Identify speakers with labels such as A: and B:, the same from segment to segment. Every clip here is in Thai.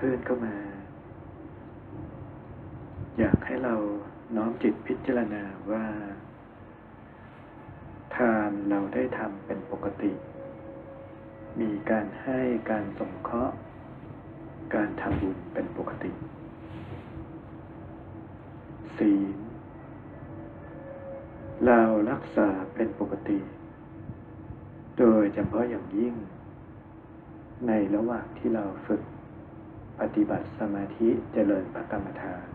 A: เพื่อนเข้ามา อยากให้เราน้อมจิตพิจารณาว่า ทานเราได้ทำเป็นปกติ มีการให้การสงเคราะห์ การทำบุญเป็นปกติ ศีลเรารักษาเป็นปกติ โดยเฉพาะอย่างยิ่ง ในระหว่างที่เราฝึก ฏิบัติสมาธิเจริญพระกรรมฐาน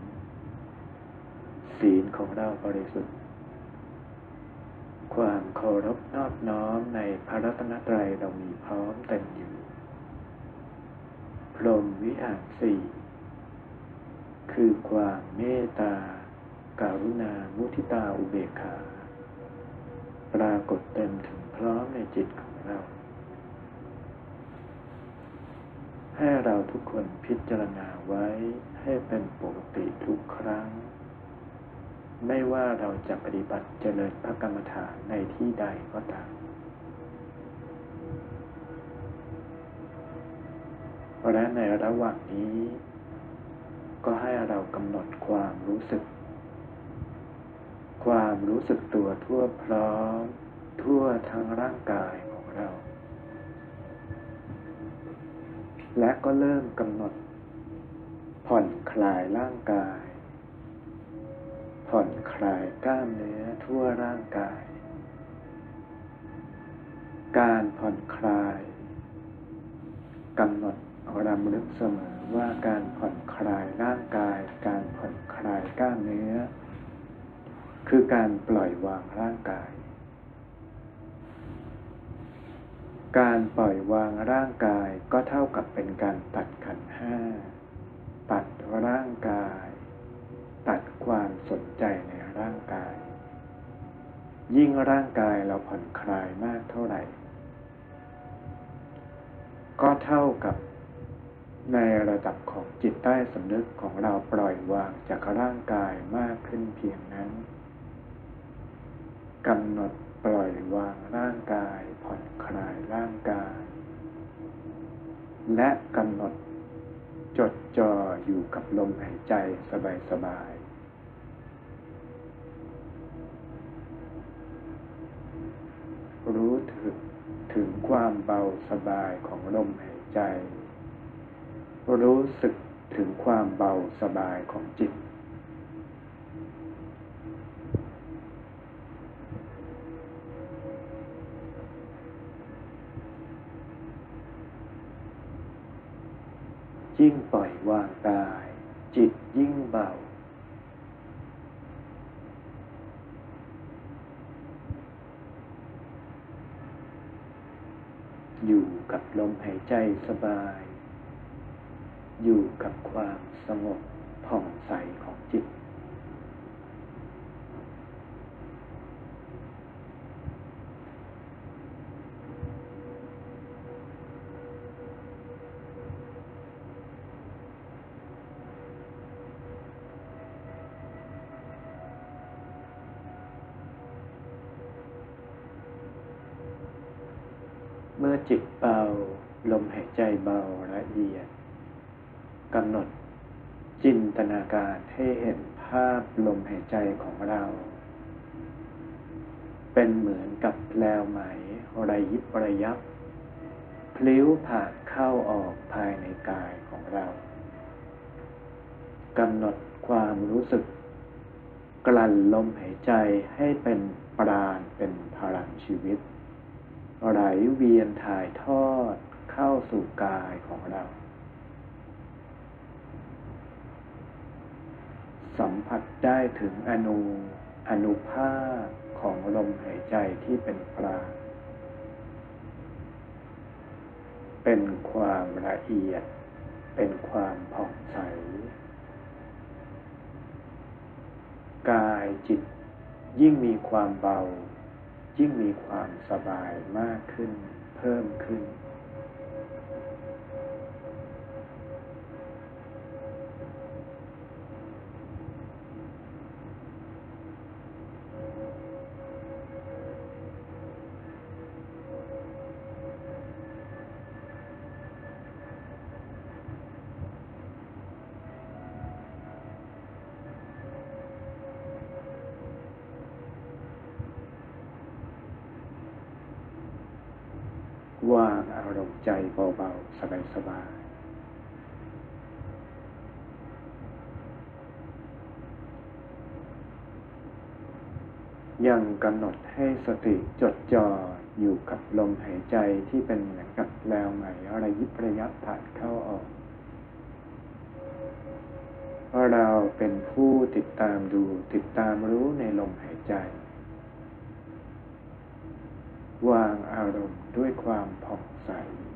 A: ศีลของเราบริสุทธิ์ ความเคารพนอบน้อมในพระรัตนตรัยเรามีพร้อมเต็มอยู่ พรหมวิหารสี่คือความเมตตาการุณา มุทิตา อุเบกขา ปรากฏเต็มถึงพร้อมในจิตของเรา ให้เราทุกคนพิจารณาไว้ให้เป็นปกติทุกครั้ง ไม่ว่าเราจะปฏิบัติเจริญพระกรรมฐานในที่ใดก็ตามและในระหว่างนี้ ก็ให้เรากำหนดความรู้สึก ความรู้สึกตัวทั่วพร้อม ทั่วทั้งร่างกายของเรา และก็เริ่มกำหนด ผ่อนคลายร่างกาย ผ่อนคลายกล้ามเนื้อทั่วร่างกาย การผ่อนคลายกำหนดรำลึกเสมอว่าการผ่อนคลายร่างกาย การผ่อนคลายกล้ามเนื้อ คือการปล่อยวางร่างกาย การปล่อยวางร่างกายก็เท่ากับเป็นการตัดขันห้า ตัดร่างกาย ตัดความสนใจในร่างกาย ยิ่งร่างกายเราผ่อนคลายมากเท่าไหร่ ก็เท่ากับในระดับของจิตใต้สำนึกของเราปล่อยวางจากร่างกายมากขึ้นเพียงนั้นกำหนด ปล่อยวางร่างกาย ผ่อนคลายร่างกาย และกำหนดจดจ่ออยู่กับลมหายใจสบายๆรู้ถึงถึงความเบาสบายของลมหายใจ รู้สึกถึงความเบาสบายของจิต ยิ่งปล่อยวางกาย จิตยิ่งเบา อยู่กับลมหายใจสบาย อยู่กับความสงบผ่องใสของจิต เมื่อจิตเบาลมหายใจเบาละเอียดกำหนดจินตนาการให้เห็นภาพลมหายใจของเรา เป็นเหมือนกับแปลวไหมระยิบระยับพลิ้วผ่านเข้าออกภายในกายของเรากำหนดความรู้สึก กลั่นลมหายใจให้เป็นปราณเป็นพลังชีวิต ไหลเวียนถ่ายทอดเข้าสู่กายของเรา สัมผัสได้ถึงอนุอนุภาคของลมหายใจที่เป็นปราณเป็นความละเอียด เป็นความผ่องใส กายจิตยิ่งมีความเบา ยิ่งมีความสบายมากขึ้น เพิ่มขึ้น สบายยังกำหนดให้สติจดจ่ออยู่กับลมหายใจที่เป็นเหมือนกับแววใหม่อะยิบระยับผ่านเข้าออก เพราะเราเป็นผู้ติดตามดูติดตามรู้ในลมหายใจ วางอารมณ์ด้วยความผ่องใสเค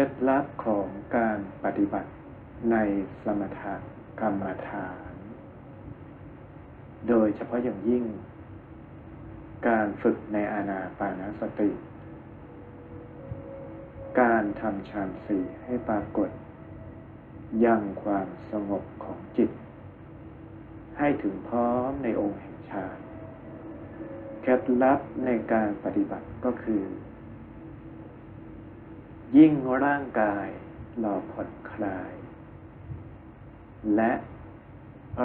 A: ล็ดลับของการปฏิบัติในสมถกรรมฐาน โดยเฉพาะอย่างยิ่ง การฝึกในอานาปานสติ การทำฌานสี่ให้ปรากฏ ยังความสงบของจิต ให้ถึงพร้อมในองค์แห่งฌาน เคล็ดลับในการปฏิบัติก็คือ ยิ่งร่างกายเราผ่อนคลาย และ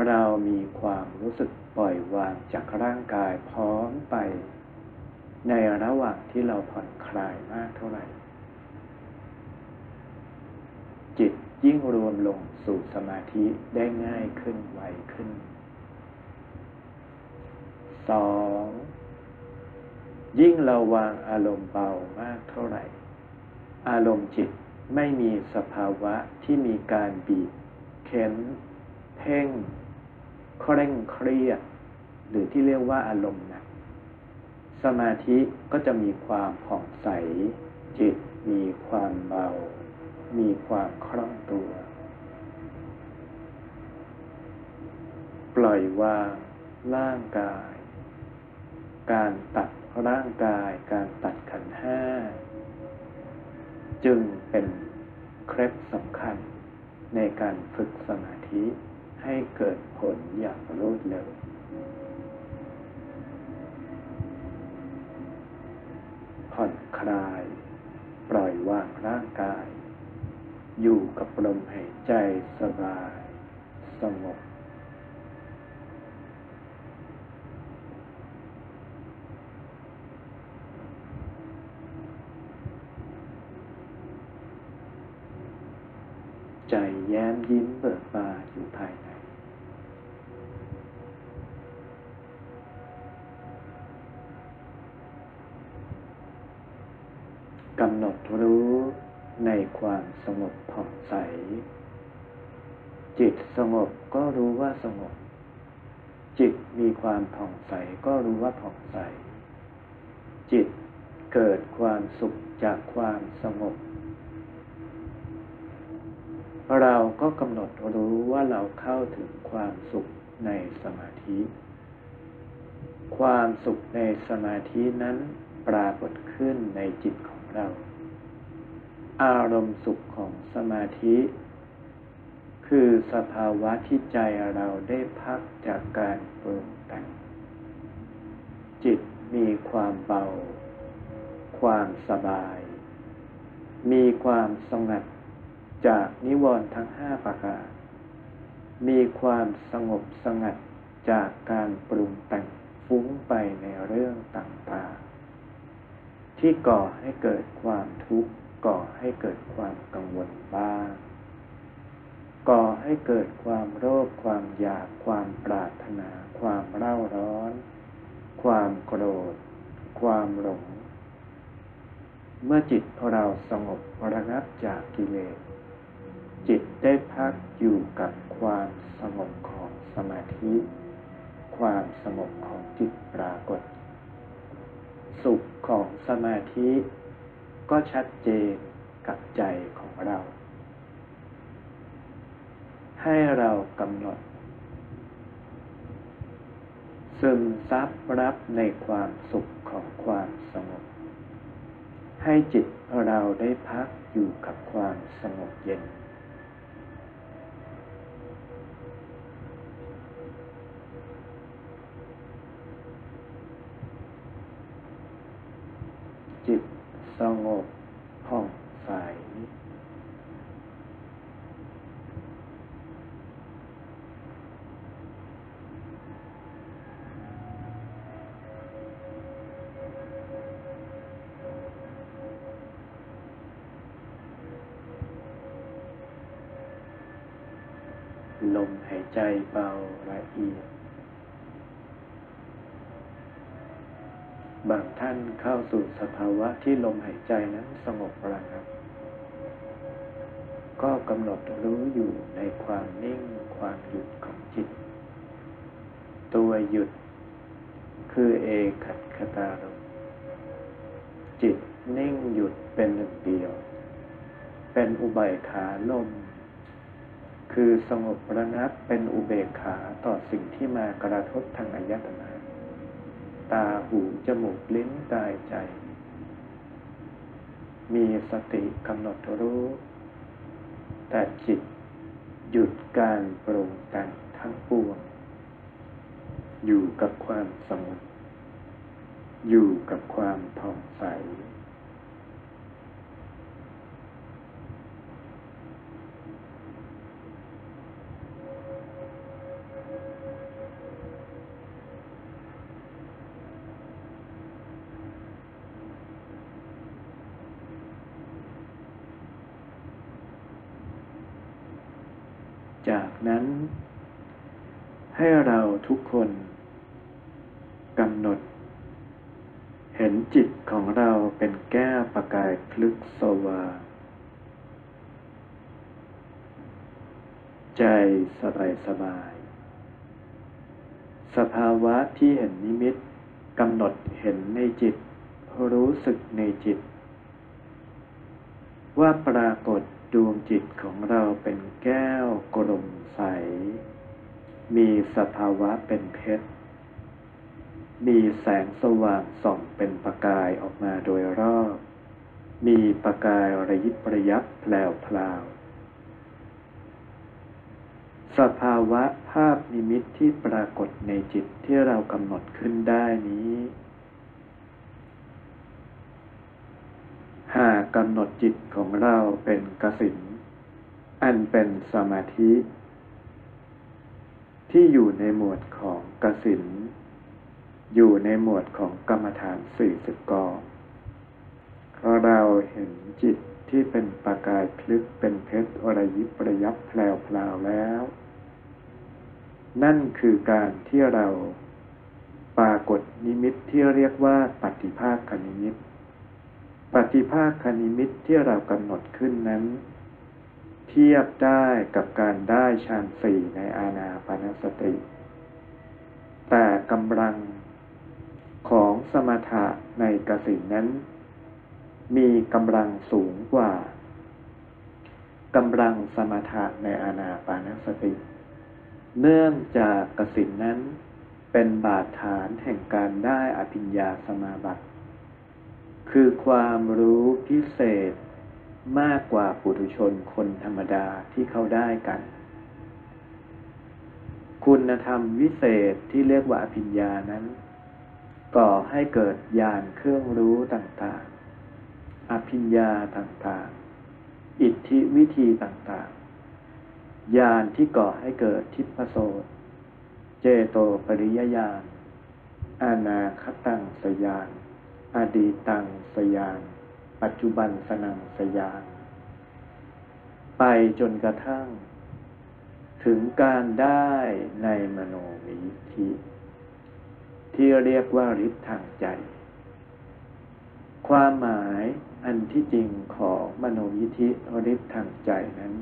A: เรามีความรู้สึกปล่อยวางจากร่างกายพร้อมไป ในระหว่างที่เราผ่อนคลายมากเท่าไหร่ จิตยิ่งรวมลงสู่สมาธิได้ง่ายขึ้นไวขึ้นสองยิ่งเราวางอารมณ์เบามากเท่าไหร่ อารมณ์จิตไม่มีสภาวะที่มีการบีบ เค้น เพ่ง เคร่งเครียด หรือที่เรียกว่าอารมณ์หนัก สมาธิก็จะมีความผ่องใส จิตมีความเบา มีความคล่องตัว ปล่อยวางร่างกาย การตัดร่างกาย การตัดขันห้า จึงเป็นเคล็ดสำคัญในการฝึกสมาธิให้เกิดผลอย่างรวดเร็วผ่อนคลาย ปล่อยวางร่างกาย อยู่กับลมหายใจสบาย สงบใจแย้มยิ้มเบิกบานอยู่ภายใน กำหนดรู้ในความสงบผ่องใส จิตสงบก็รู้ว่าสงบ จิตมีความผ่องใสก็รู้ว่าผ่องใส จิตเกิดความสุขจากความสงบ เราก็กำหนดรู้ว่าเราเข้าถึงความสุขในสมาธิ ความสุขในสมาธินั้นปรากฏขึ้นในจิตของเรา อารมณ์สุขของสมาธิ คือสภาวะที่ใจเราได้พักจากการปรุงแต่ง จิตมีความเบา ความสบาย มีความสงัด จากนิวรณ์ทั้งห้าประการ มีความสงบสงัดจากการปรุงแต่งฟุ้งไปในเรื่องต่างๆ ที่ก่อให้เกิดความทุกข์ ก่อให้เกิดความกังวลบ้าง ก่อให้เกิดความโลภความอยาก ความปรารถนา ความเร่าร้อน ความโกรธ ความหลง เมื่อจิตเราสงบระงับจากกิเลส จิตได้พักอยู่กับความสงบของสมาธิ ความสงบของจิตปรากฏ สุขของสมาธิ ก็ชัดเจนกับใจของเรา ให้เรากำหนด ซึมซับรับในความสุขของความสงบ ให้จิตเราได้พักอยู่กับความสงบเย็น สงบผ่องใส ลมหายใจเบาละเอียด บาง ท่านเข้าสู่สภาวะที่ลมหายใจนั้นสงบระงับ ก็กำหนดรู้อยู่ในความนิ่งความหยุดของจิต ตัวหยุด คือเอกัตคตารมจิตนิ่งหยุดเป็นหนึ่งเดียว เป็นอุบายขาลม คือสงบระงับเป็นอุเบกขาต่อสิ่งที่มากระทบทางอายตนะ ตาหูจมูกลิ้นกายใจ มีสติกำหนดรู้ แต่จิตหยุดการปรุงแต่งทั้งปวง อยู่กับความสงบอยู่กับความผ่องใสจากนั้น ให้เราทุกคนกำหนด เห็นจิตของเราเป็นแก้วประกายพลึกสว่างใจสบายสบาย สภาวะที่เห็นนิมิตกำหนดเห็นในจิต รู้สึกในจิต ว่าปรากฏดวงจิตของเราเป็นแก้วกลมใส มีสภาวะเป็นเพชร มีแสงสว่างส่องเป็นประกายออกมาโดยรอบ มีประกายระยิบระยับแผลวพลาว สภาวะภาพนิมิตที่ปรากฏในจิตที่เรากำหนดขึ้นได้นี้หากกำหนดจิตของเราเป็นกสินอันเป็นสมาธิ ที่อยู่ในหมวดของกสินอยู่ในหมวดของกรรมฐานสี่สิบกองเราเห็นจิตที่เป็นประกายพลึกเป็นเพชรอรยิบประยับแพลวพลาวแล้ว นั่นคือการที่เราปรากฏนิมิตที่เรียกว่าปฏิภาคนิมิต ปฏิภาคคณิมิตที่เรากำหนดขึ้นนั้น ทียบได้กับการได้ฌานสี่ในอาณาปณสติ แต่กำลังของสมถะในกสินนั้น มีกำลังสูงกว่ากำลังสมถะในอาณาปานสติ เนื่องจากกสินนั้นเป็นบาดฐานแห่งการได้อภิญญาสมาบัติ คือความรู้พิเศษ มากกว่าปุถุชนคนธรรมดาที่เขาได้กัน คุณธรรมวิเศษที่เรียกว่าอภิญญานั้น ก่อให้เกิดญาณเครื่องรู้ต่างๆ อภิญญาต่างๆ อิทธิวิธีต่างๆ ญาณที่ก่อให้เกิดทิพโสตเจโตปริยญาณอานาคตังสยาน อดีตังสยาน ปัจจุบันสนังสยานไปจนกระทั่ง ถึงการได้ในมโนวิธิที่เรียกว่าฤทธิ์ทางใจ ความหมายอันที่จริงของมโนยิธิฤทธิ์ทางใจนั้น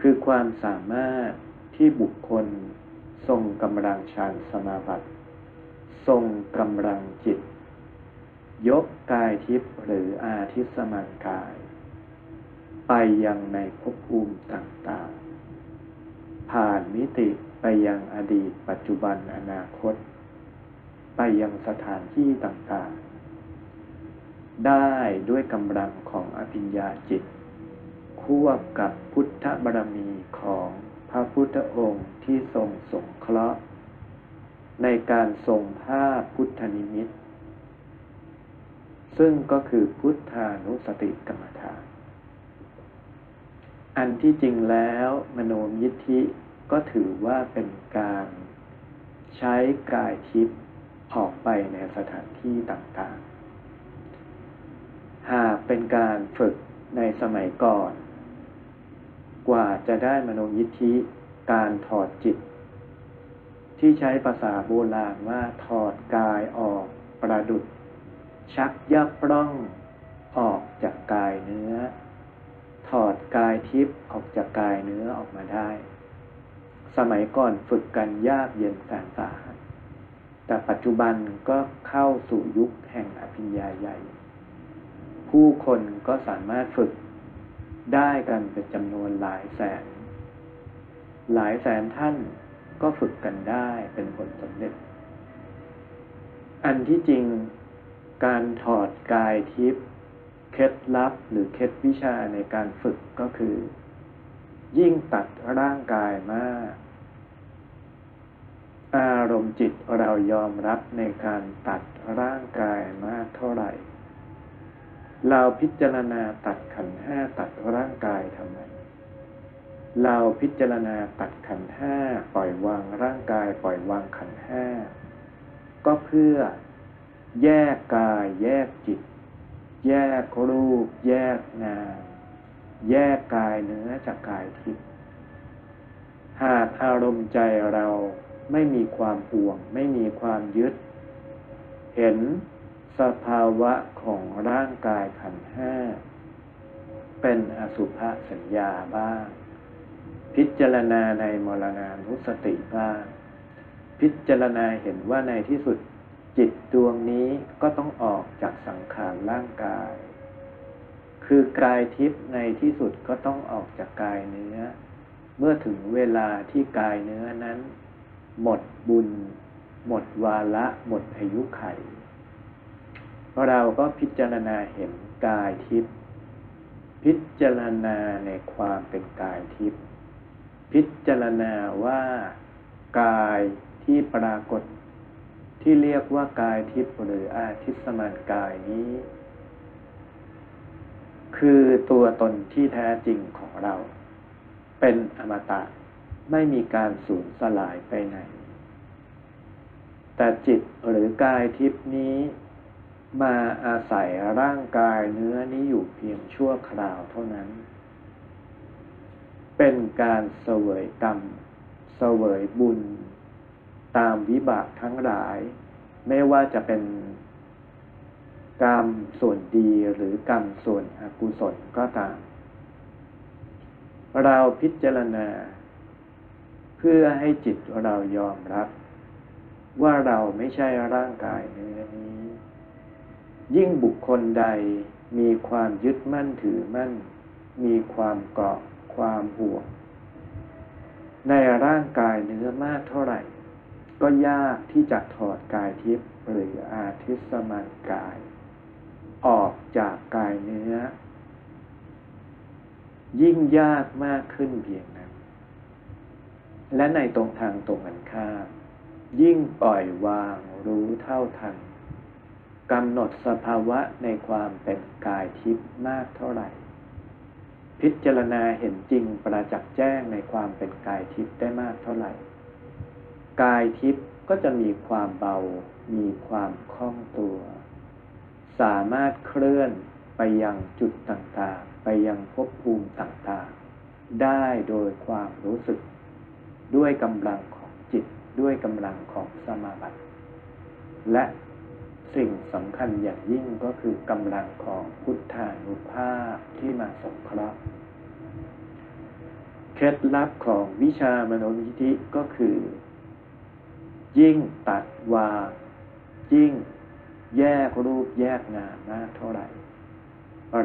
A: คือความสามารถที่บุคคลทรงกำลังฌานสมาบัติ ทรงกำลังจิต ยกกายทิพย์หรืออาทิสมังกาย ไปยังในภพภูมิต่างๆ ผ่านมิติไปยังอดีตปัจจุบันอนาคต ไปยังสถานที่ต่างๆ ได้ด้วยกำลังของอภิญญาจิต ควบกับพุทธบารมีของพระพุทธองค์ที่ทรงสงเคราะห์ ในการทรงภาพพุทธนิมิต ซึ่งก็คือพุทธานุสติกรรมฐาน อันที่จริงแล้วมโนมยิทธิก็ถือว่าเป็นการใช้กายทิพย์ออกไปในสถานที่ต่างๆ หากเป็นการฝึกในสมัยก่อน กว่าจะได้มโนยิทธิการถอดจิต ที่ใช้ภาษาโบราณว่าถอดกายออกประดุด ชักยับร่องออกจากกายเนื้อ ถอดกายทิพย์ออกจากกายเนื้อออกมาได้ สมัยก่อนฝึกกันยากเย็นแสนสาหัสแต่ปัจจุบันก็เข้าสู่ยุคแห่งอภิญญาใหญ่ ผู้คนก็สามารถฝึกได้กันเป็นจำนวนหลายแสน หลายแสนท่านก็ฝึกกันได้เป็นผลสำเร็จ อันที่จริง การถอดกายทิพย์เคล็ดลับหรือเคล็ดวิชาในการฝึกก็คือ ยิ่งตัดร่างกายมาก อารมณ์จิตเรายอมรับในการตัดร่างกายมากเท่าไหร่ เราพิจารณาตัดขันห้าตัดร่างกายทำไมเราพิจารณาตัดขันห้าปล่อยวางร่างกายปล่อยวางขันห้าก็เพื่อ แยกกายแยกจิต แยกรูป แยกนามแยกกายเนื้อจากกายทิพย์หากอารมณ์ใจเราไม่มีความห่วง ไม่มีความยึด เห็นสภาวะของร่างกายขันห้า เป็นอสุภสัญญาบ้าง พิจารณาในมรณานุสติบ้าง พิจารณาเห็นว่าในที่สุด จิตดวงนี้ก็ต้องออกจากสังขารร่างกาย คือกายทิพย์ในที่สุดก็ต้องออกจากกายเนื้อ เมื่อถึงเวลาที่กายเนื้อนั้น หมดบุญ หมดวาระหมดอายุไข เราก็พิจารณาเห็นกายทิพย์พิจารณาในความเป็นกายทิพย์พิจารณาว่ากายที่ปรากฏ ที่เรียกว่ากายทิพย์หรืออาทิตสมานกายนี้ คือตัวตนที่แท้จริงของเรา เป็นอมตะไม่มีการสูญสลายไปไหน แต่จิตหรือกายทิพย์นี้ มาอาศัยร่างกายเนื้อนี้อยู่เพียงชั่วคราวเท่านั้น เป็นการเสวยกรรม เสวยบุญ ตามวิบากทั้งหลาย ไม่ว่าจะเป็นกรรมส่วนดีหรือกรรมส่วนอกุศลก็ตาม เราพิจารณา เพื่อให้จิตเรายอมรับ ว่าเราไม่ใช่ร่างกายเนื้อนี้ ยิ่งบุคคลใดมีความยึดมั่นถือมั่น มีความเกาะความห่วงในร่างกายเนื้อมากเท่าไหร่ ก็ยากที่จะถอดกายทิพย์หรืออาทิสมันกาย ออกจากกายเนื้อ ยิ่งยากมากขึ้นเพียงนั้น และในตรงทางตรงกันข้ามยิ่งปล่อยวางรู้เท่าทันกำหนดสภาวะในความเป็นกายทิพย์มากเท่าไหร่ พิจารณาเห็นจริงประจักษ์แจ้งในความเป็นกายทิพย์ได้มากเท่าไหร่ กายทิพย์ก็จะมีความเบา มีความคล่องตัว สามารถเคลื่อนไปยังจุดต่างๆ ไปยังภพภูมิต่างๆ ได้โดยความรู้สึก ด้วยกำลังของจิต ด้วยกำลังของสมาบัติ และสิ่งสำคัญอย่างยิ่งก็คือกำลังของพุทธานุภาพที่มาสงเคราะห์เคล็ดลับของวิชามโนวิธิก็คือ ยิ่งตัดวางยิ่งแยกรูปแยกนามมากเท่าไหร่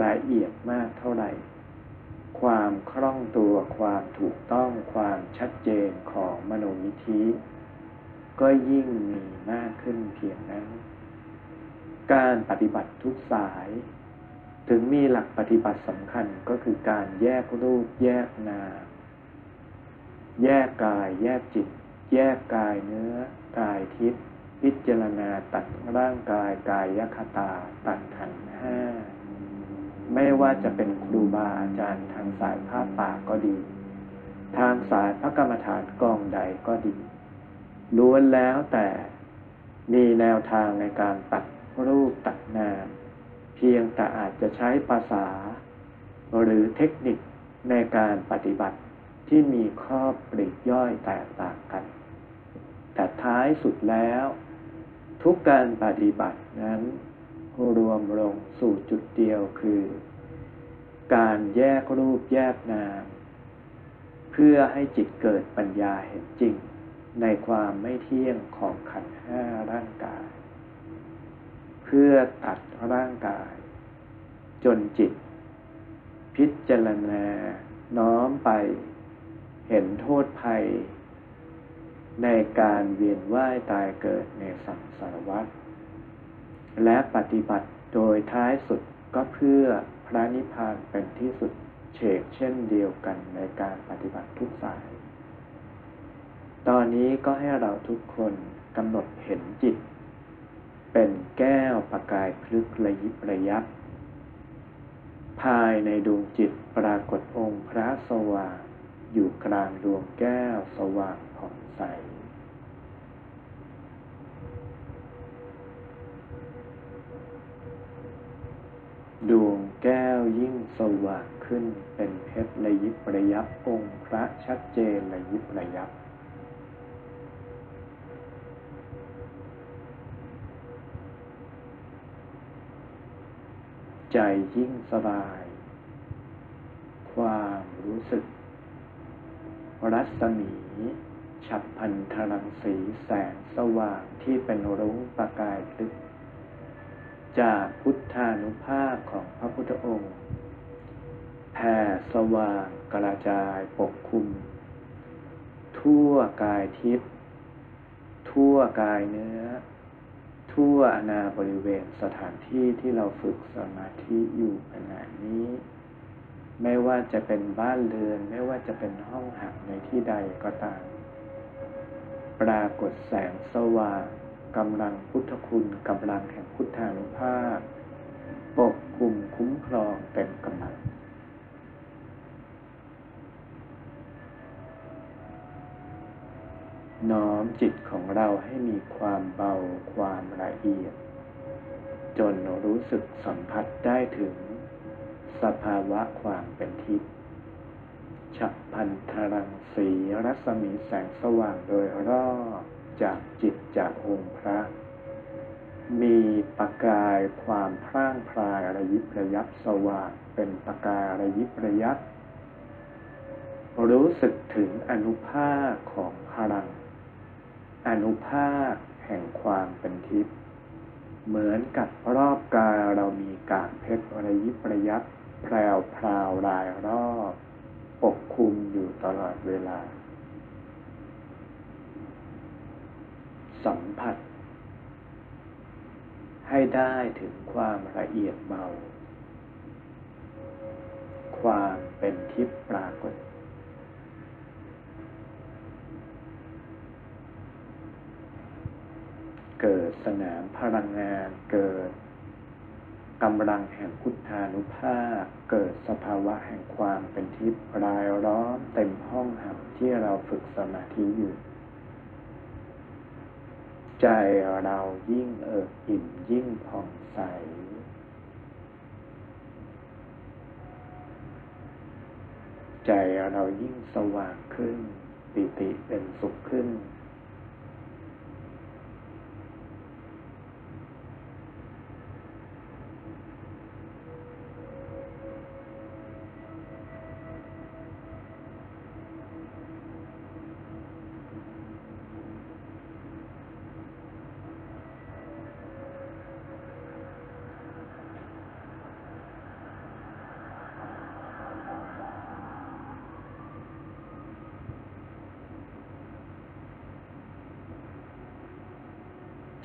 A: ละเอียดมากเท่าไหร่ ความคล่องตัวความถูกต้องความชัดเจนของมโนวิธีก็ยิ่งมีมากขึ้นเพียงนั้น การปฏิบัติทุกสาย ถึงมีหลักปฏิบัติสำคัญก็คือการแยกรูปแยกนามแยกกายแยกจิต แยกกายเนื้อกายทิพย์พิจารณาตัดร่างกายกายยคตา ตัดขันห้าไม่ว่าจะเป็นครูบาอาจารย์ทางสายภาพป่าก็ดี ทางสายพระกรรมฐานกองใดก็ดีล้วนแล้วแต่มีแนวทางในการตัดรูปตัดนาม เพียงแต่อาจจะใช้ภาษา หรือเทคนิคในการปฏิบัติที่มีข้อปลีกย่อยแตกต่างกัน แต่ท้ายสุดแล้ว ทุกการปฏิบัตินั้น รวมลงสู่จุดเดียวคือ การแยกรูปแยกนาม เพื่อให้จิตเกิดปัญญาเห็นจริง ในความไม่เที่ยงของขันห้าร่างกาย เพื่อตัดร่างกาย จนจิต พิจารณาน้อมไป เห็นโทษภัย ในการเวียนว่ายตายเกิดในสังสารวัฏและปฏิบัติโดยท้ายสุดก็เพื่อพระนิพพานเป็นที่สุดเฉกเช่นเดียวกันในการปฏิบัติทุกสาย ตอนนี้ก็ให้เราทุกคนกำหนดเห็นจิต เป็นแก้วประกายพลึกระยิบระยับ ภายในดวงจิตปรากฏองค์พระสว่างอยู่กลางดวงแก้วสว่างผ่องใส ดวงแก้วยิ่งสว่างขึ้นเป็นเพชรระยิบระยับองค์พระชัดเจนระยิบระยับ ใจยิ่งสบาย ความรู้สึก รัศมี ฉับพันธรังสีแสงสว่างที่เป็นรุ้งประกายลึก จากพุทธานุภาพของพระพุทธองค์แผ่สว่างกระจายปกคลุม ทั่วกายทิพย์ทั่วกายเนื้อ ทั่วอนาบริเวณสถานที่ที่เราฝึกสมาธิอยู่ขณะนี้ ไม่ว่าจะเป็นบ้านเรือน ไม่ว่าจะเป็นห้องหับในที่ใดก็ตาม ปรากฏแสงสว่าง กำลังพุทธคุณกำลังแห่งพุทธานุภาพปกคลุมคุ้มครองเต็มกำลังน้อมจิตของเราให้มีความเบาความละเอียด จนรู้สึกสัมผัสได้ถึง สภาวะความเป็นทิพย์ฉับพันธรังสีรัศมีแสงสว่างโดยรอบ จากจิตจากองค์พระ มีประกายความพร่างพรายระยิบระยับสว่างเป็นประกายระยิบระยับ รู้สึกถึงอนุภาคของพลัง อนุภาคแห่งความเป็นทิพย์เหมือนกับรอบกายเรามีกากเพชรระยิบระยับแพรวพราวรายรอบ ปกคลุมอยู่ตลอดเวลา สัมผัส ให้ได้ถึงความละเอียดเบา ความเป็นทิพย์ปรากฏ เกิดสนามพลังงานเกิดกำลังแห่งพุทธานุภาพเกิดสภาวะแห่งความเป็นทิพย์รายล้อมเต็มห้องหับที่เราฝึกสมาธิอยู่ ใจเรายิ่งเอิบอิ่มยิ่งผ่องใส ใจเรายิ่งสว่างขึ้น ปิติเป็นสุขขึ้น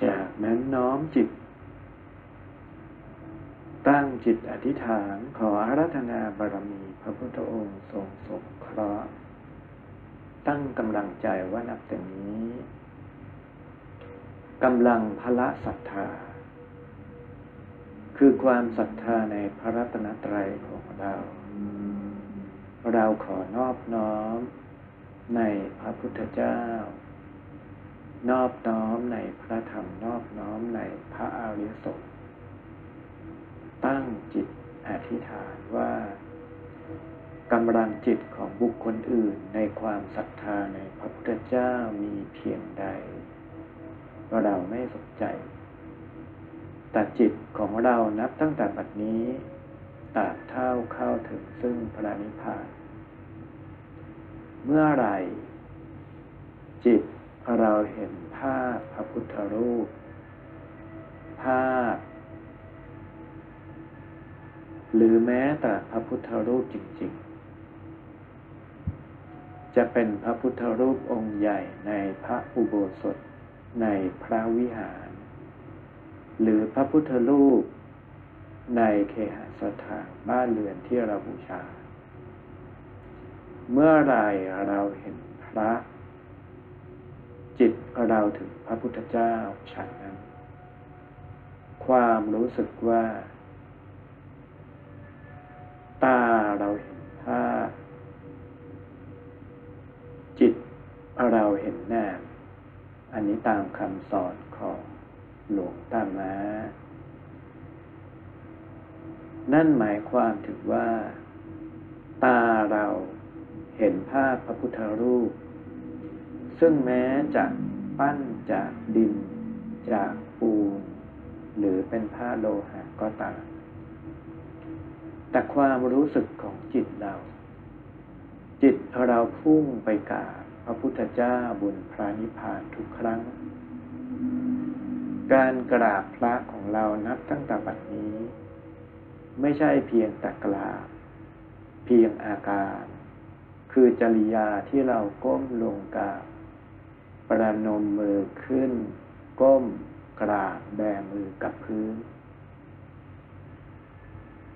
A: จากนั้นน้อมจิต ตั้งจิตอ ธิษฐานขออารัธนาบารมีพระพุทธองค์ทรงสงเคราะห์ตั้งกำลังใจว่านับแต่นี้กำลังพละศรัทธา คือความศรัทธาในพระรัตนตรัยของเรา เราขอนอบน้อมในพระพุทธเจ้า นอบน้อมในพระธรรมนอบน้อมในพระอริยสงฆ์ ตั้งจิตอธิษฐานว่ากำลังจิตของบุคคลอื่นในความศรัทธาในพระพุทธเจ้ามีเพียงใด เราไม่สนใจ แต่จิตของเรานับตั้งแต่บัดนี้ตราบเท่าเข้าถึงซึ่งพระนิพพาน เมื่อไรจิตเราเห็นภาพพระพุทธรูป หรือแม้แต่พระพุทธรูปจริง ๆ จะเป็นพระพุทธรูปองค์ใหญ่ในพระอุโบสถในพระวิหาร หรือพระพุทธรูปในเคหสถานบ้านเรือนที่เราบูชา เมื่อไรเราเห็นพระ จิตเราถึงพระพุทธเจ้าฉันนั้น ความรู้สึกว่า เราเห็นภาพจิตเราเห็นนามอันนี้ตามคำสอนของหลวงตามานั่นหมายความถึงว่า ตาเราเห็นภาพพระพุทธรูป ซึ่งแม้จะปั้นจากดินจากปูน หรือเป็นผ้าโลหะก็ตาม แต่ความรู้สึกของจิตเรา จิตเราพุ่งไปกราบพระพุทธเจ้าบุญพระนิพพานทุกครั้ง การกราบพระของเรานับตั้งแต่บัดนี้ ไม่ใช่เพียงแต่กราบ เพียงอาการ คือจริยาที่เราก้มลงกราบ ประนมมือขึ้น ก้มกราบแบมือกับพื้น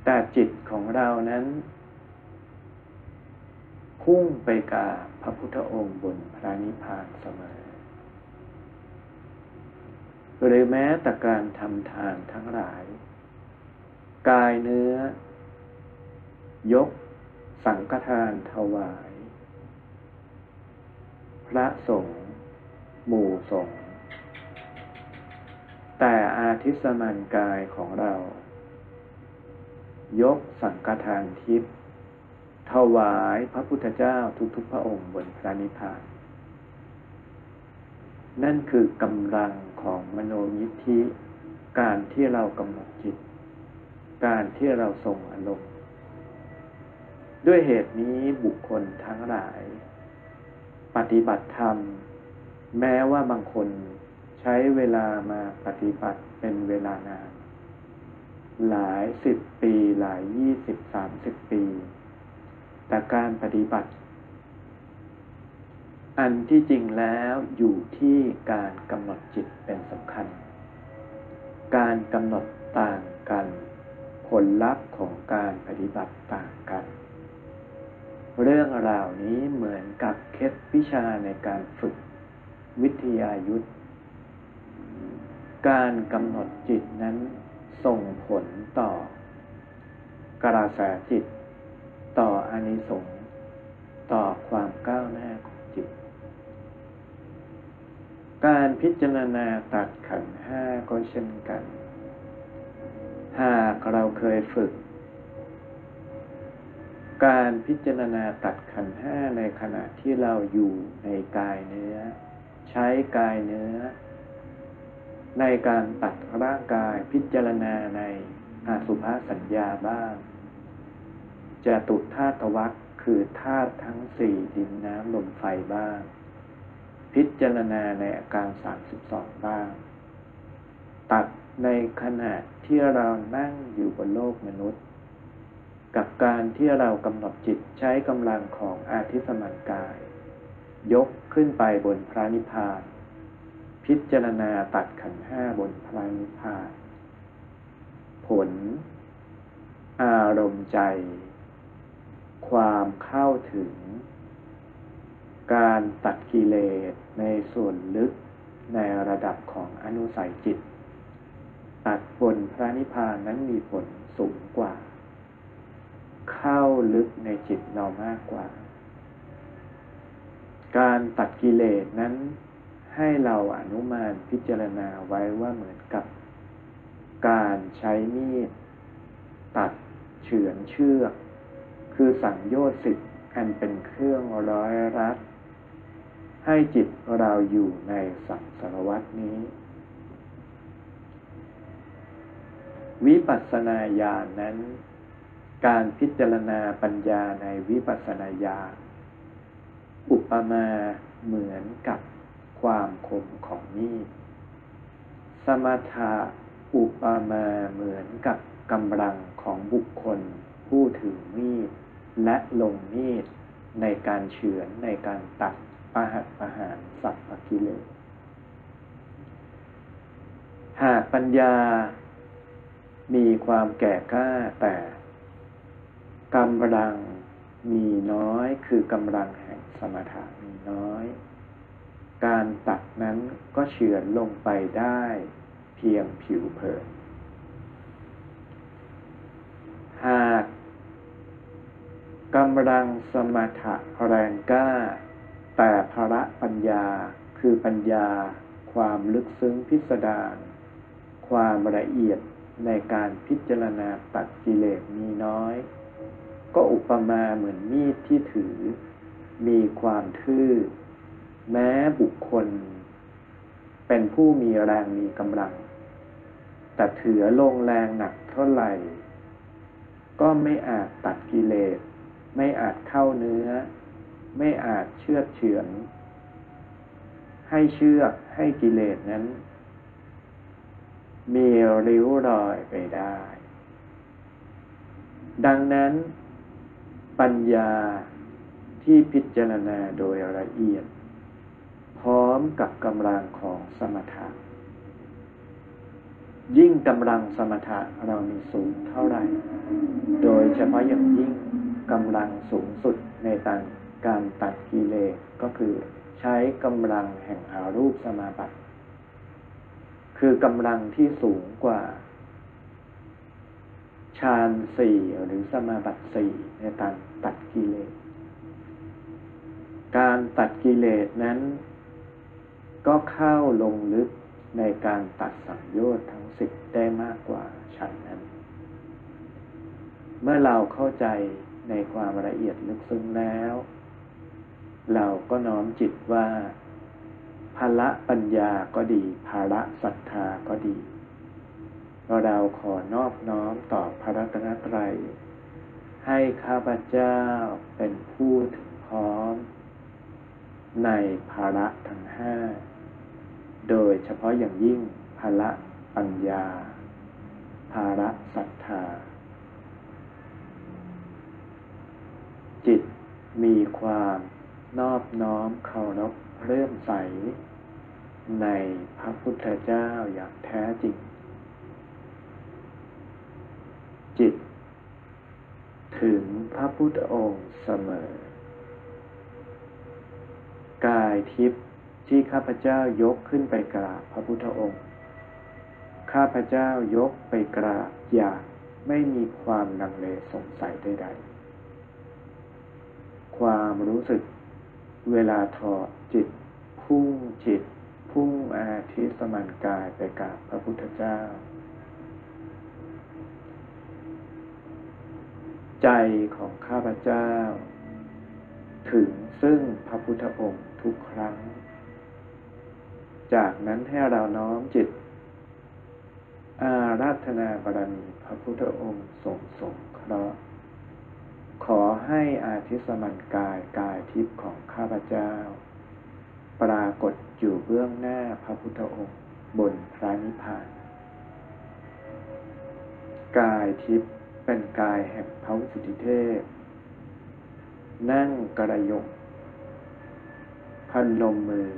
A: แต่จิตของเรานั้นพุ่งไปกาพระพุทธองค์บนพระนิพพานเสมอ หรือแม้แต่การทำทานทั้งหลาย กายเนื้อ ยกสังฆทานถวาย พระสงฆ์หมู่สงฆ์แต่อาทิสมันกายของเรา ยกสังฆทานทิพย์ถวายพระพุทธเจ้าทุกๆพระองค์บนพระนิพพาน นั่นคือกำลังของมโนยิทธิการที่เรากำหนดจิต การที่เราทรงอารมณ์ด้วยเหตุนี้บุคคลทั้งหลาย ปฏิบัติธรรม แม้ว่าบางคนใช้เวลามาปฏิบัติเป็นเวลานาน หลายสิบปี หลายยี่สิบสามสิบปี แต่การปฏิบัติ อันที่จริงแล้วอยู่ที่การกำหนดจิตเป็นสำคัญ การกำหนดต่างกัน ผลลัพธ์ของการปฏิบัติต่างกัน เรื่องราวนี้เหมือนกับเคล็ดวิชาในการฝึกวิทยายุทธการกำหนดจิตนั้น ส่งผลต่อกระแสจิต ต่ออานิสงส์ต่อความก้าวหน้าของจิต การพิจารณาตัดขันห้าก็เช่นกัน หากเราเคยฝึก การพิจารณาตัดขันห้าในขณะที่เราอยู่ในกายเนื้อ ใช้กายเนื้อ ในการตัดร่างกายพิจารณาในอาสุภาสัญญาบ้างจะตุธาตวัคคือธาตุทั้งสี่ดินน้ำลมไฟบ้าง พิจารณาในอาการสามสิบสองบ้าง ตัดในขณะที่เรานั่งอยู่บนโลกมนุษย์ กับการที่เรากำหนดจิตใช้กำลังของอาทิสมันกาย ยกขึ้นไปบนพระนิพพาน พิจารณาตัดขันห้าบนพระนิพพานผล อารมณ์ใจ ความเข้าถึง การตัดกิเลสในส่วนลึกในระดับของอนุสัยจิต ตัดบนพระนิพพานนั้นมีผลสูงกว่า เข้าลึกในจิตเรามากกว่า การตัดกิเลสนั้น ให้เราอนุมานพิจารณาไว้ว่าเหมือนกับการใช้มีดตัดเฉือนเชือก คือสังโยชน์สิทธิ์อันเป็นเครื่องร้อยรัด ให้จิตเราอยู่ในสังสารวัตนี้ วิปัสสนาญาณนนั้น การพิจารณาปัญญาในวิปัสสนาญาณอุปมาเหมือนกับ ความคมของมีด สมถะอุปมาเหมือนกับกำลังของบุคคล ผู้ถือมีด และลงมีด ในการเฉือนในการตัดประหัตประหารสัพพกิเลสหากปัญญามีความแก่กล้าแต่กำลังมีน้อยคือกำลังแห่งสมถะมีน้อย การตัดนั้นก็เฉือนลงไปได้เพียงผิวเผิน หากกำลังสมถะแรงกล้า แต่ภระปัญญาคือปัญญา ความลึกซึ้งพิสดารความละเอียดในการพิจารณาตัดกิเลสมีน้อย ก็อุปมาเหมือนมีดที่ถือ มีความทื่อ แม้บุคคล เป็นผู้มีแรงมีกำลัง แต่ถือลงแรงหนักเท่าไหร่ ก็ไม่อาจตัดกิเลส ไม่อาจเข้าเนื้อ ไม่อาจเชื่อเฉือน ให้เชื่อให้กิเลสนั้น มีริ้วรอยไปได้ ดังนั้นปัญญาที่พิจารณาโดยละเอียด พร้อมกับกำลังของสมถะ ยิ่งกำลังสมถะเรามีสูงเท่าไหร่ โดยเฉพาะอย่างยิ่งกำลังสูงสุดในทางการตัดกิเลสก็คือใช้กำลังแห่งอารูปสมาบัติ คือกำลังที่สูงกว่าฌานสี่หรือสมาบัติสี่ในการตัดกิเลส การตัดกิเลสนั้น ก็เข้าลงลึกในการตัดสังโยชน์ทั้งสิบได้มากกว่าชั้นนั้น เมื่อเราเข้าใจในความละเอียดลึกซึ้งแล้ว เราก็น้อมจิตว่าภละปัญญาก็ดีภาระศรัทธาก็ดีเราขอนอบน้อมต่อพระรัตนตรัย ให้ข้าพเจ้าเป็นผู้ถึงพร้อม ในภาระทั้งห้า โดยเฉพาะอย่างยิ่งภละปัญญา ภาระศรัทธา จิตมีความนอบน้อมเคารพเรื่มใส ในพระพุทธเจ้าอย่างแท้จริง จิต ถึงพระพุทธองค์เสมอ กายทิพย์ ที่ข้าพเจ้ายกขึ้นไปกราบพระพุทธองค์ ข้าพเจ้ายกไปกราบอย่างไม่มีความลังเลสงสัยใดๆ ความรู้สึกเวลาถอดจิต พุ่งจิต พุ่งอาทิตสมันกายไปกับพระพุทธเจ้า ใจของข้าพเจ้า ถึงซึ่งพระพุทธองค์ทุกครั้ง จากนั้นให้เราน้อมจิต อาราธนาบารมีพระพุทธองค์ทรงสงเคราะห์ขอให้อาทิสมันกายกายทิพย์ของข้าพเจ้า ปรากฏอยู่เบื้องหน้าพระพุทธองค์บนพระนิพพาน กายทิพย์เป็นกายแห่งพระวิสุทธิเทพ นั่งกระยงพันลมมือ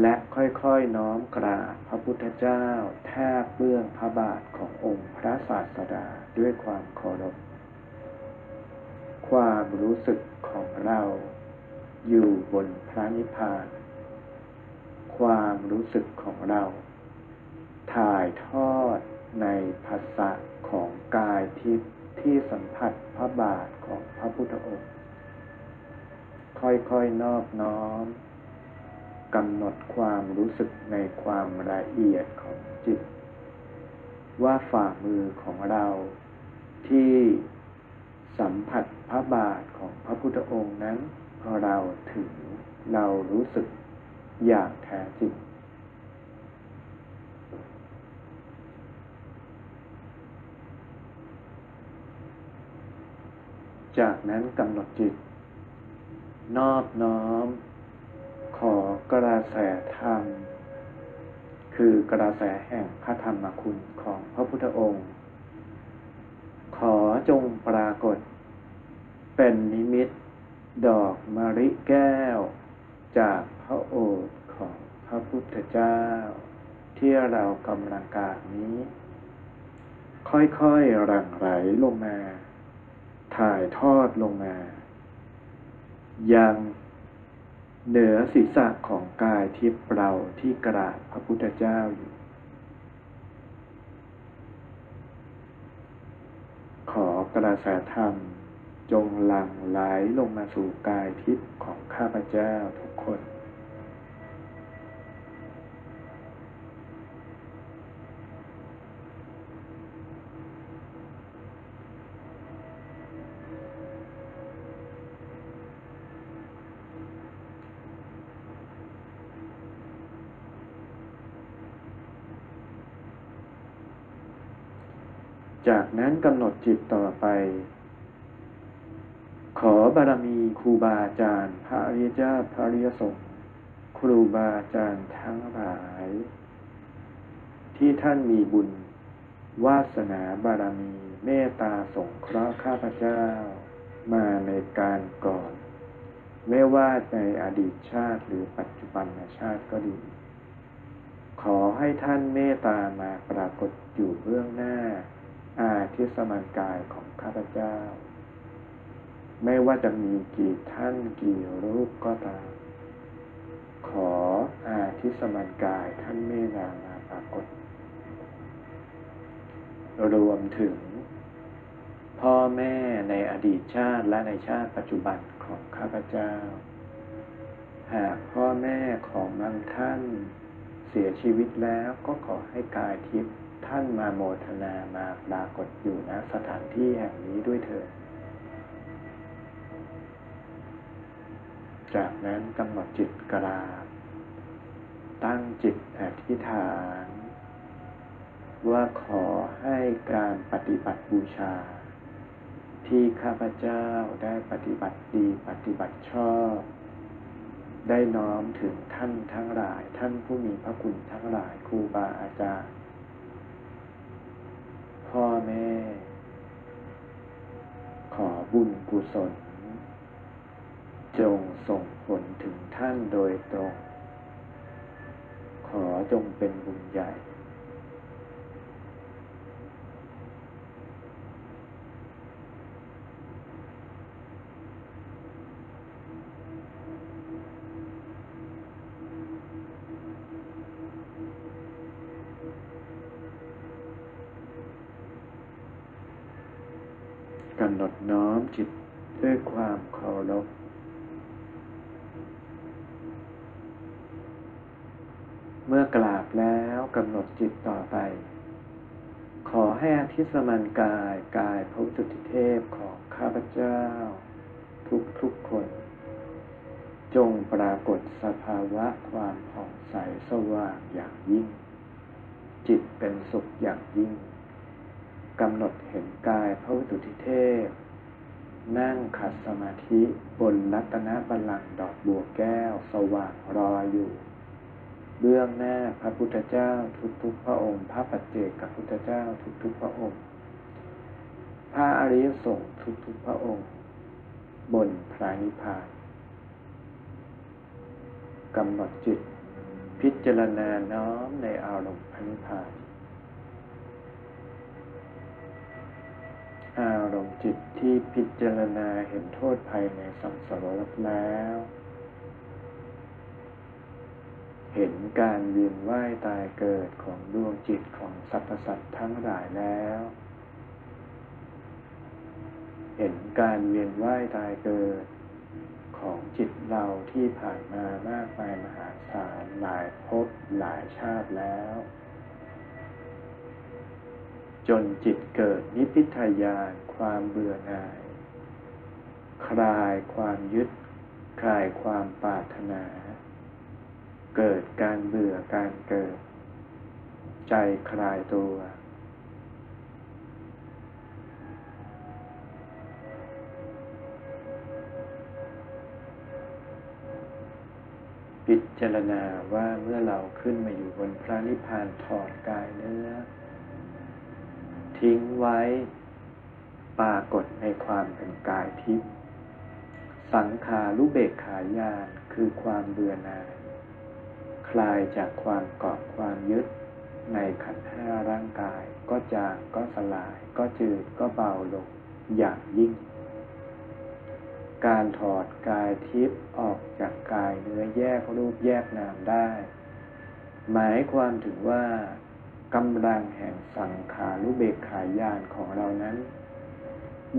A: และค่อยๆน้อมกราบพระพุทธเจ้าแทบเบื้องพระบาทขององค์พระศาสดาด้วยความเคารพ ความรู้สึกของเราอยู่บนพระนิพพาน ความรู้สึกของเรา ถ่ายทอดในภาษะของกายทิพย์ที่สัมผัสพระบาทของพระพุทธองค์ ค่อยๆนอบน้อม กำหนดความรู้สึกในความละเอียดของจิต ว่าฝ่ามือของเราที่สัมผัสพระบาทของพระพุทธองค์นั้นพอเราถึงเรารู้สึกอย่างแท้จริงจากนั้นกำหนดจิต นอบน้อม ขอกระแสธรรม คือกระแสแห่งพระธรรมคุณของพระพุทธองค์ ขอจงปรากฏ เป็นนิมิตดอกมะริแก้ว จากพระโอษฐ์ของพระพุทธเจ้า ที่เรากำลังการนี้ ค่อยๆหลั่งไหลลงมา ถ่ายทอดลงมา ยัง เหนือศีรษะของกายทิพย์เราที่กราบพระพุทธเจ้าอยู่ ขอกระแสธรรมจงหลั่งไหลลงมาสู่กายทิพย์ของข้าพเจ้าทุกคน นั้นกำหนดจิตต่อไป ขอบารมีครูบาอาจารย์ พระอริยเจ้าพระอริยสงฆ์ครูบาอาจารย์ทั้งหลาย ที่ท่านมีบุญ วาสนาบารมี เมตตาสงเคราะห์ข้าพเจ้า มาในการก่อน ไม่ว่าในอดีตชาติหรือปัจจุบันชาติก็ดีขอให้ท่านเมตตามาปรากฏอยู่เบื้องหน้า อาทิสมันกายของข้าพเจ้า ไม่ว่าจะมีกี่ท่านกี่รูปก็ตาม ขออาทิสมันกายท่านเมตตามาปรากฏ รวมถึง พ่อแม่ในอดีตชาติและในชาติปัจจุบันของข้าพเจ้า หากพ่อแม่ของบางท่านเสียชีวิตแล้วก็ขอให้กายทิพย์ ท่านมาโมทนามาปรากฏอยู่ณสถานที่แห่งนี้ด้วยเถิดจากนั้นกำหนดจิตกราบ ตั้งจิตอธิษฐาน ว่าขอให้การปฏิบัติบูชา ที่ข้าพเจ้าได้ปฏิบัติดีปฏิบัติชอบ ได้น้อมถึงท่านทั้งหลาย ท่านผู้มีพระคุณทั้งหลายครูบาอาจารย์ พ่อแม่ ขอบุญกุศล จงส่งผลถึงท่านโดยตรง ขอจงเป็นบุญใหญ่ กำหนดน้อ มจิตด้วยความเคารพเมื่อกราบแล้วกำหนดจิตต่อไป ขอให้อาทิสมันกายกายพระสุทธิเทพของข้าพเจ้า ทุกทุกๆคน จงปรากฏสภาวะความผ่องใสสว่างอย่างยิ่ง จิตเป็นสุขอย่างยิ่งกำหนดเห็นกายพระวิสุทธิเทพ นั่งขัดสมาธิบนรัตนบัลลังก์ดอกบัวแก้วสว่างรออยู่ เบื้องหน้าพระพุทธเจ้าทุกๆพระองค์ พระปัจเจกพุทธเจ้าทุกๆพระองค์ พระอริยสงฆ์ทุกๆพระองค์ บนพระนิพพานกำหนดจิต พิจารณาน้อมในอารมณ์พระนิพพาน จิตที่พิจารณาเห็นโทษภัยในสังสารวัฏแล้วเหห็นการเวียนว่ายตายเกิดของดวงจิตของสรรพสัตว์ทั้งหลายแล้ว เห็นการเวียนว่ายตายเกิดของจิตเราที่ผ่านมามากมายมหาศาลหลายภพหลายชาติแล้ว จนจิตเกิดนิพพิทายาน ความเบื่อหน่าย คลายความยึด คลายความปรารถนา เกิดการเบื่อการเกิด ใจคลายตัว พิจารณาว่าเมื่อเราขึ้นมาอยู่บนพระนิพพานถอดกายเนื้อทิ้งไว้ ปรากฏในความเป็นกายทิพย์สังขารุเบกขายานคือความเบื่อหน่าย คลายจากความเกาะความยึดในขันห้าร่างกาย ก็จางก็สลาย ก็จืดก็เบาลงอย่างยิ่ง การถอดกายทิพย์ออกจากกายเนื้อแยกรูปแยกนามได้ หมายความถึงว่ากำลังแห่งสังขารุเบกขายานของเรานั้น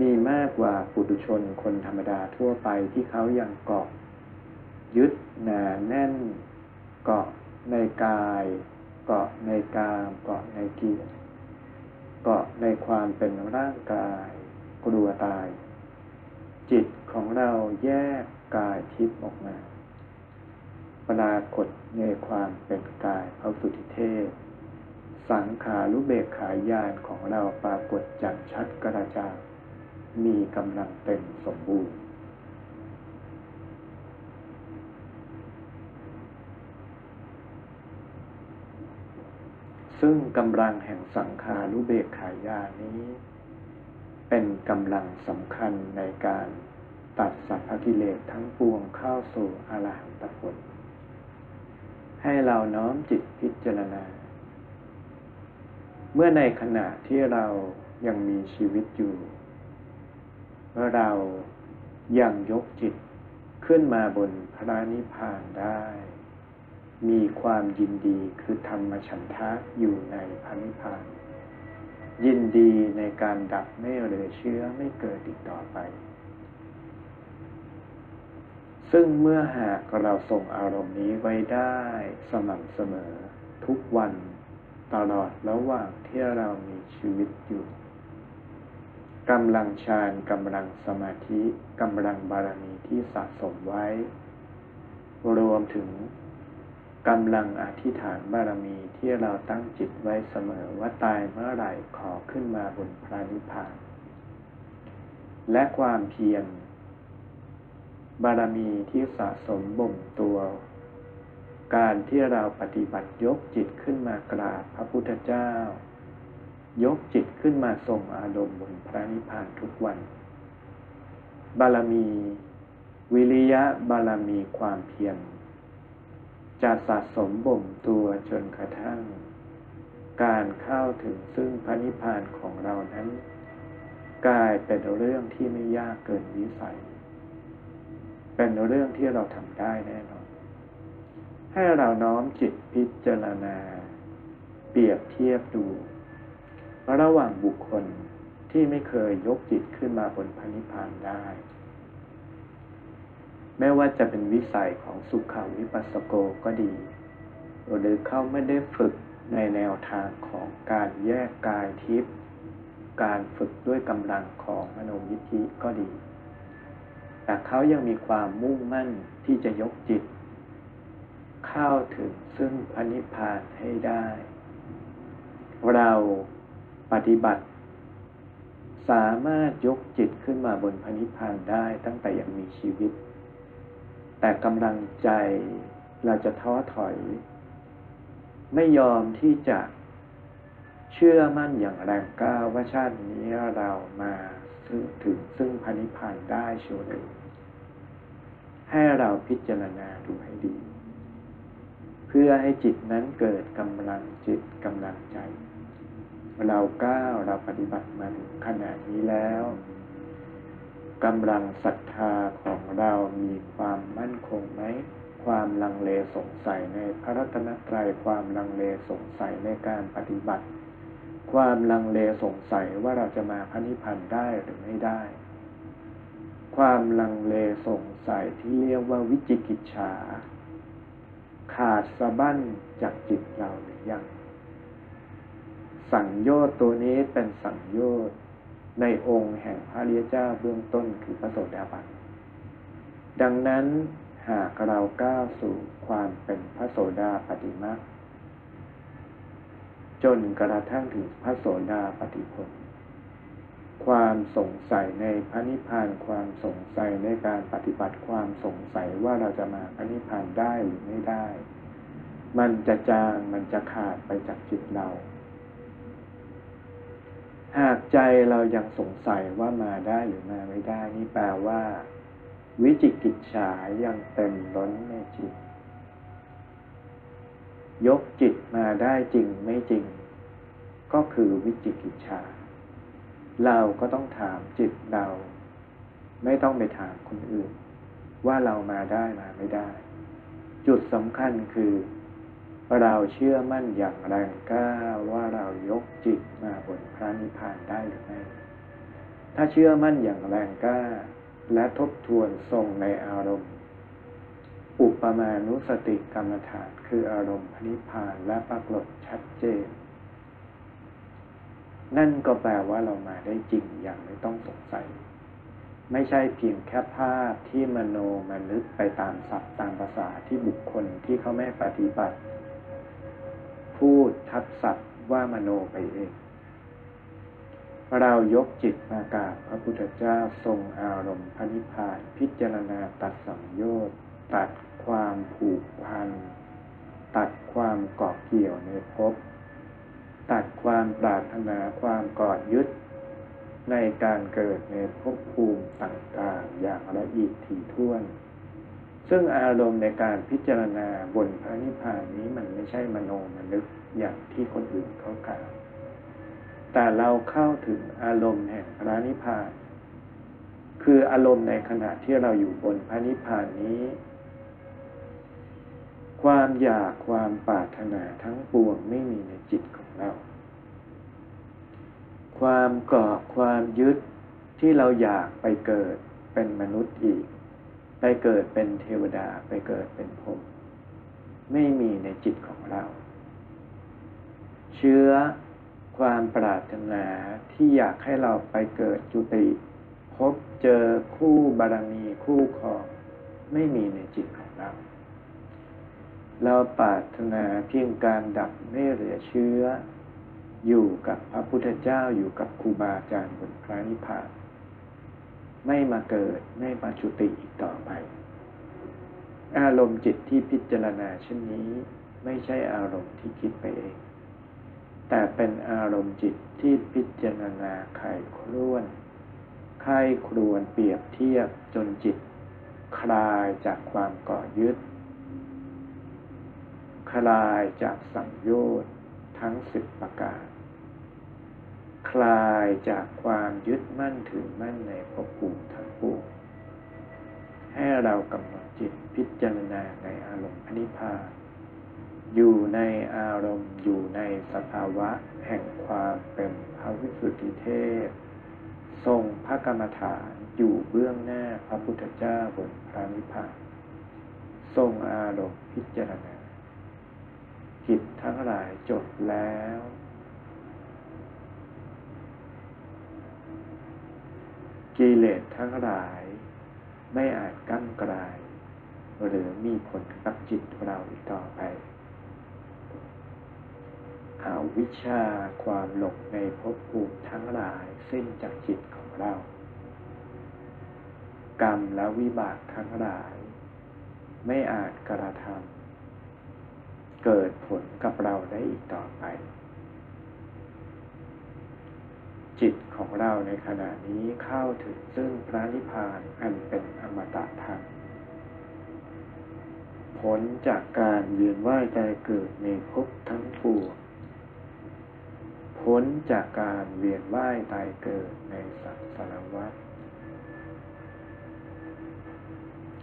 A: มีมากกว่าปุถุชนคนธรรมดาทั่วไปที่เขายังเกาะ ยึดหนาแน่น เกาะในกาย เกาะในกามเกาะในกิเลสเกาะในความเป็นร่างกาย กลัวตาย จิตของเราแยกกายทิพย์ออกมาปรากฏในความเป็นกายพระสุธิเทพสังขารุเบกขายานของเราปรากฏจัดชัดกระจ่าง มีกำลังเต็มสมบูรณ์ ซึ่งกำลังแห่งสังขารุเบกขายานี้ เป็นกำลังสำคัญในการตัดสัพพกิเลสทั้งปวงเข้าสู่อรหันตผล ให้เราน้อมจิตพิจารณา เมื่อในขณะที่เรายังมีชีวิตอยู่ เมื่อเรายังยกจิตขึ้นมาบนพระนิพพานได้ มีความยินดีคือธรรมฉันทะอยู่ในพันิพาน ยินดีในการดับไม่เหลือเชื้อไม่เกิดอีกต่อไป ซึ่งเมื่อหากเราส่งอารมณ์นี้ไว้ได้สม่ำเสมอทุกวันตลอดระหว่างที่เรามีชีวิตอยู่ กำลังฌานกำลังสมาธิกำลังบารมีที่สะสมไว้ รวมถึงกำลังอธิษฐานบารมีที่เราตั้งจิตไว้เสมอว่าตายเมื่อไหร่ขอขึ้นมาบนพระนิพพาน และความเพียรบารมีที่สะสมบ่มตัว การที่เราปฏิบัติยกจิตขึ้นมากราบพระพุทธเจ้า ยกจิตขึ้นมาทรงอารมณ์บนพระนิพพานทุกวัน บารมี วิริยะบารมีความเพียรจะสะสมบ่มตัวจนกระทั่ง การเข้าถึงซึ่งพระนิพพานของเรานั้น กลายเป็นเรื่องที่ไม่ยากเกินวิสัย เป็นเรื่องที่เราทำได้แน่นอน ให้เราน้อมจิตพิจารณา เปรียบเทียบดู ระหว่างบุคคลที่ไม่เคยยกจิตขึ้นมาบนพระนิพพานได้ แม้ว่าจะเป็นวิสัยของสุขาวิปัสสโกก็ดี หรือเขาไม่ได้ฝึกในแนวทางของการแยกกายทิพย์การฝึกด้วยกำลังของมโนยิธิก็ดี แต่เขายังมีความมุ่งมั่นที่จะยกจิต เข้าถึงซึ่งพระนิพพานให้ได้ เรา ปฏิบัติ สามารถยกจิตขึ้นมาบนพระนิพพานได้ตั้งแต่ยังมีชีวิต แต่กำลังใจเราจะท้อถอย ไม่ยอมที่จะเชื่อมั่นอย่างแรงกล้าว่าชาตินี้เรามาถึงซึ่งพนิพานได้โชว์เลยให้เราพิจารณาดูให้ดี เพื่อให้จิตนั้นเกิดกำลังจิตกำลังใจ เราก้าวเราปฏิบัติมาถึงขนาดนี้แล้วกำลังศรัทธาของเรามีความมั่นคงไหม ความลังเลสงสัยในพระรัตนตรัย ความลังเลสงสัยในการปฏิบัติ ความลังเลสงสัยว่าเราจะมาพระนิพพานได้หรือไม่ได้ ความลังเลสงสัยที่เรียกว่าวิจิกิจฉา ขาดสะบั้นจากจิตเราหรือยัง สังโยชน์ตัวนี้เป็นสังโยชน์ในองค์แห่งพระเรียเจ้าเบื้องต้นคือพระโสดาบัน ดังนั้นหากเราก้าวสู่ความเป็นพระโสดาปฏิมาจนกระทั่งถึงพระโสดาปฏิผล ความสงสัยในพระนิพพานความสงสัยในการปฏิบัติความสงสัยว่าเราจะมาพระนิพพานได้หรือไม่ได้ มันจะจางมันจะขาดไปจากจิตเรา หากใจเรายังสงสัยว่ามาได้หรือมาไม่ได้ นี่แปลว่า วิจิกิจฉายังเต็มล้นในจิต ยกจิตมาได้จริงไม่จริง ก็คือวิจิกิจฉาเราก็ต้องถามจิตเรา ไม่ต้องไปถามคนอื่น ว่าเรามาได้มาไม่ได้ จุดสำคัญคือ เราเชื่อมั่นอย่างแรงกล้าว่าเรายกจิตมาบนพระนิพพานได้หรือไม่ ถ้าเชื่อมั่นอย่างแรงกล้า และทบทวนทรงในอารมณ์ อุปมานุสติกรรมฐานคืออารมณ์พนิพพานและปรากฏชัดเจน นั่นก็แปลว่าเรามาได้จริงอย่างไม่ต้องสงสัย ไม่ใช่เพียงแค่ภาพที่มโนมนึกไปตามศัพท์ตามภาษาที่บุคคลที่เขาไม่ปฏิบัติ พูดทับศัพท์ว่ามโนไปเอง เรายกจิตมากราบพระพุทธเจ้าทรงอารมณ์พระนิพพานพิจารณาตัดสังโยชน์ตัดความผูกพัน ตัดความเกาะเกี่ยวในภพตัดความปรารถนาความกอดยึด ในการเกิดในภพภูมิต่างๆอย่างละเอียดถี่ถ้วน ซึ่งอารมณ์ในการพิจารณาบนพระนิพพานนี้มันไม่ใช่มโนมนึกอย่างที่คนอื่นเขากล่าว แต่เราเข้าถึงอารมณ์แห่งพระนิพพาน คืออารมณ์ในขณะที่เราอยู่บนพระนิพพานนี้ ความอยากความปรารถนาทั้งปวงไม่มีในจิตของเรา ความเกาะความยึดที่เราอยากไปเกิดเป็นมนุษย์อีก ไปเกิดเป็นเทวดาไปเกิดเป็นพรหมไม่มีในจิตของเรา เชื้อความปรารถนาที่อยากให้เราไปเกิดจุติ พบเจอคู่บารมีคู่ครองไม่มีในจิตของเรา เราปรารถนาเพียงการดับไม่เหลือเชื้อ อยู่กับพระพุทธเจ้าอยู่กับครูบาอาจารย์บนพระนิพพาน ไม่มาเกิด ไม่มาจุติอีกต่อไป อารมณ์จิตที่พิจารณาเช่นนี้ ไม่ใช่อารมณ์ที่คิดไปเอง แต่เป็นอารมณ์จิตที่พิจารณาไข่ครวนไข้ครวนเปรียบเทียบจนจิต คลายจากความก่อยึด คลายจากสังโยชน์ทั้งสิบประการ คลายจากความยึดมั่นถือมั่นในภพภูมิทั้งปวงให้เรากำหนดจิตพิจารณาในอารมณ์พนิพพานอยู่ในอารมณ์อยู่ในสภาวะแห่งความเป็นพระวิสุทธิเทพ ทรงพระกรรมฐานอยู่เบื้องหน้าพระพุทธเจ้าบนพระนิพพานทรงอารมณ์พิจารณากิจทั้งหลายจบแล้ว กิเลสทั้งหลาย ไม่อาจกั้นกลาย หรือมีผลกับจิตเราอีกต่อไปอาวิชาความหลงในภพภูมิทั้งหลายสิ้นจากจิตของเรา กรรมและวิบากทั้งหลาย ไม่อาจกระทำเกิดผลกับเราได้อีกต่อไป จิตของเราในขณะนี้เข้าถึงซึ่งพระนิพพานอันเป็นอมตะธรรมผลจากการเวียนว่ายใจเกิดในภพทั้งปวงพ้นจากการเวียนว่ายตายเกิดในสังสารวัฏ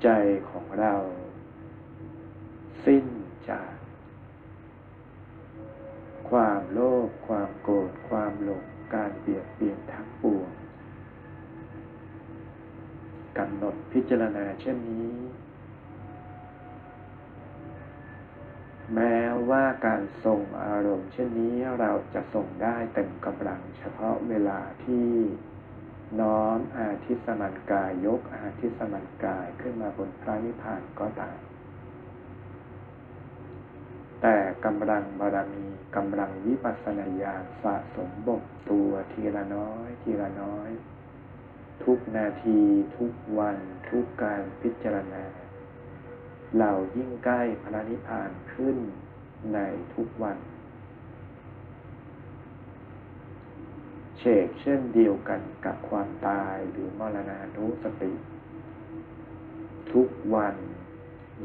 A: ใจของเรา สิ้นจาก ความโลภความโกรธความหลง การเบียดเบียนทั้งปวงกำหนดพิจารณาเช่นนี้ แม้ว่าการส่งอารมณ์เช่นนี้เราจะส่งได้เต็มกำลังเฉพาะเวลาที่น้อมอาทิสมันกายยกอาทิสมันกายขึ้นมาบนพระนิพพานก็ตาม แต่กำลังบารมีกำลังวิปัสสนาญาณสะสมบกตัวทีละน้อย ทีละน้อย ทุกนาทีทุกวันทุกการพิจารณา เรายิ่งใกล้พระนิพพานขึ้นในทุกวัน เชกเช่นเดียวกันกับความตายหรือมรณานุสติ ทุกวัน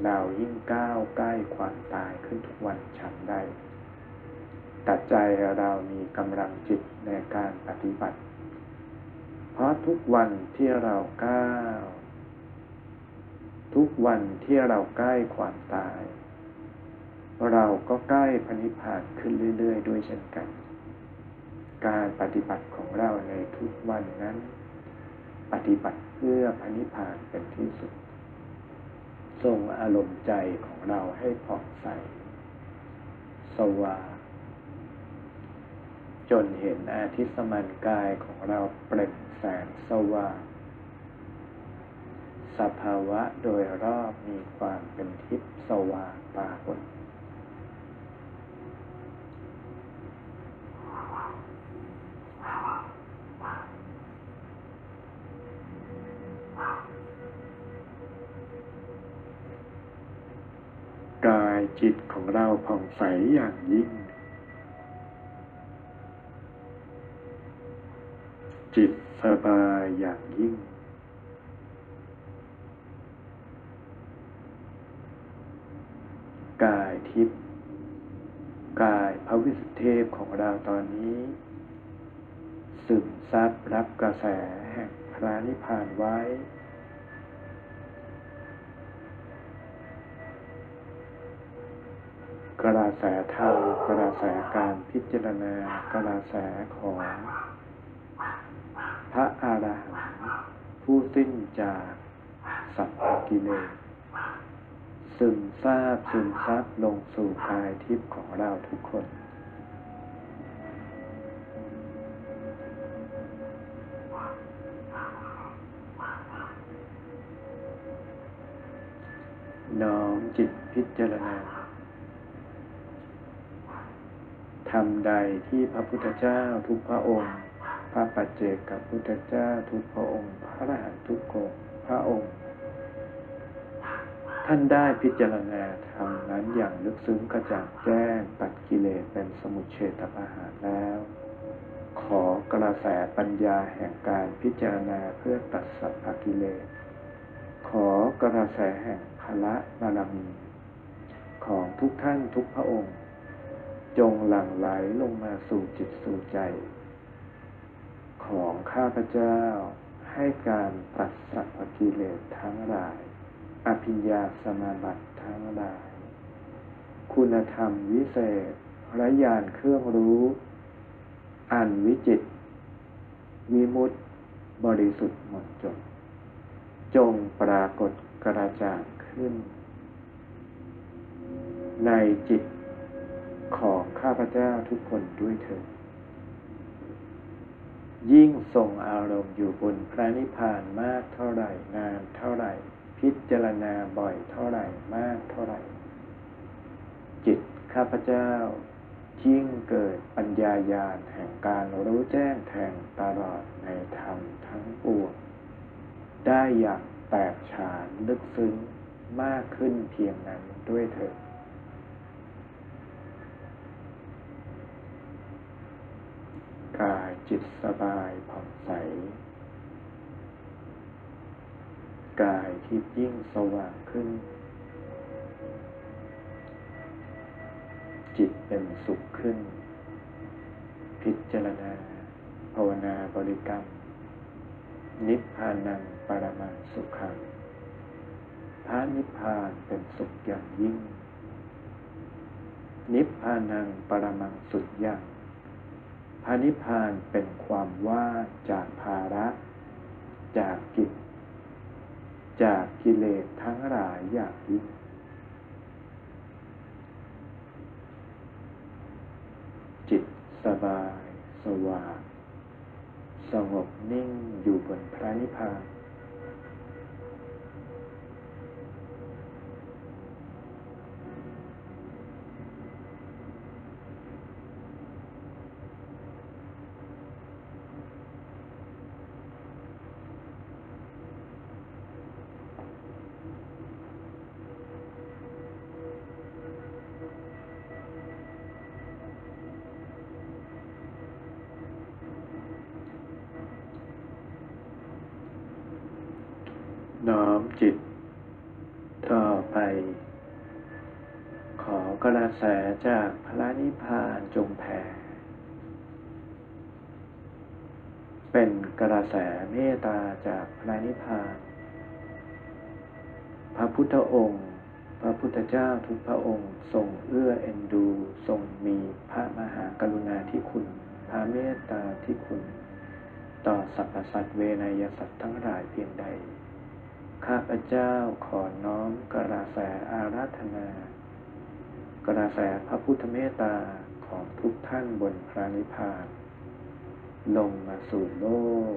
A: เรายิ่งก้าวใกล้ความตายขึ้นทุกวันฉันได้ตัดใจเรามีกำลังจิตในการปฏิบัติ เพราะทุกวันที่เราก้าว ทุกวันที่เราใกล้ความตาย เราก็ใกล้พนิพพานขึ้นเรื่อย ๆ ด้วยเช่นกัน การปฏิบัติของเราในทุกวันนั้น ปฏิบัติเพื่อพนิพพานเป็นที่สุด ทรงอารมณ์ใจของเราให้ผ่องใส สว่างจนเห็นอาทิสมันกายของเราเปล่งแสงสว่างสภาวะโดยรอบมีความเป็นทิพย์สว่างปรากฏ กายจิตของเราผ่องใสอย่างยิ่ง จิตสบายอย่างยิ่ง กายทิพย์กายพระวิสุทธิเทพของเราตอนนี้ซึมซับรับกระแสแห่งพระนิพพานไว้ กระแสธรรมกระแสการพิจารณากระแสของ พระอารหันต์ผู้สิ้นจากสัพพกิเลสซึมซาบซึมซับลงสู่กายทิพย์ของเราทุกคน น้อมจิตพิจารณาธ รมใดที่พระพุทธเจ้าทุกพระองค์ พระปัจเจกกับพุทธเจ้าทุกพระองค์ พระอรหันตุกองพระองค์ ท่านได้พิจารณาธรรมนั้นอย่างลึกซึ้งกระจ่างแจ้งตัดกิเลสเป็นสมุทเฉตปะหารแล้ว ขอกระแสปัญญาแห่งการพิจารณาเพื่อตัดสัพพกิเลส ขอกระแสแห่งพละบารมี ของทุกท่านทุกพระองค์ จงหลั่งไหลลงมาสู่จิตสู่ใจ ของข้าพเจ้าให้การตัดสัพกิเลสทั้งหลาย อภิญญาสมาบัติทั้งหลาย คุณธรรมวิเศษระยานเครื่องรู้ อันวิจิต วิมุตติ บริสุทธิ์หมดจด จงปรากฏกระจ่างขึ้น ในจิต ของข้าพเจ้าทุกคนด้วยเถิดยิ่งทรงอารมณ์อยู่บนพระนิพพานมากเท่าไหร่นานเท่าไหร่ พิจารณาบ่อยเท่าไหร่มากเท่าไหร่ จิตข้าพเจ้ายิ่งเกิดปัญญาญาณแห่งการรู้แจ้งแทงตลอดในธรรมทั้งปวงได้อย่างแตกฉานลึกซึ้งมากขึ้นเพียงนั้นด้วยเถิด กายจิตสบายผ่องใส กายที่ยิ่งสว่างขึ้น จิตเป็นสุขขึ้น พิจารณา ภาวนาบริกรรม นิพพานังปรมังสุขังพระนิพพานเป็นสุขอย่างยิ่ง นิพพานังปรมังสุญญ์ พระนิพพานเป็นความว่าจากภาระ จากกิจ จากกิเลสทั้งหลายอย่างยิ่งจิตสบาย สว่าง สงบนิ่งอยู่บนพระนิพพานอมจิต ต่อไป ขอกระแส จากพระนิพพานจงแผ่เป็นกระแสเมตตาจากพระนิพพาน พระพุทธองค์ พระพุทธเจ้าทุกพระองค์ทรงเอื้อเอ็นดู ทรงมีพระมหากรุณาธิคุณ พระเมตตาที่คุณ ต่อสรรพสัตว์เวนยสัตว์ทั้งหลายเพียงใด ข้าพเจ้าขอน้อมกระแสอาราธนา กระแสพระพุทธเมตตาของทุกท่านบนพระนิพพาน ลงมาสู่โล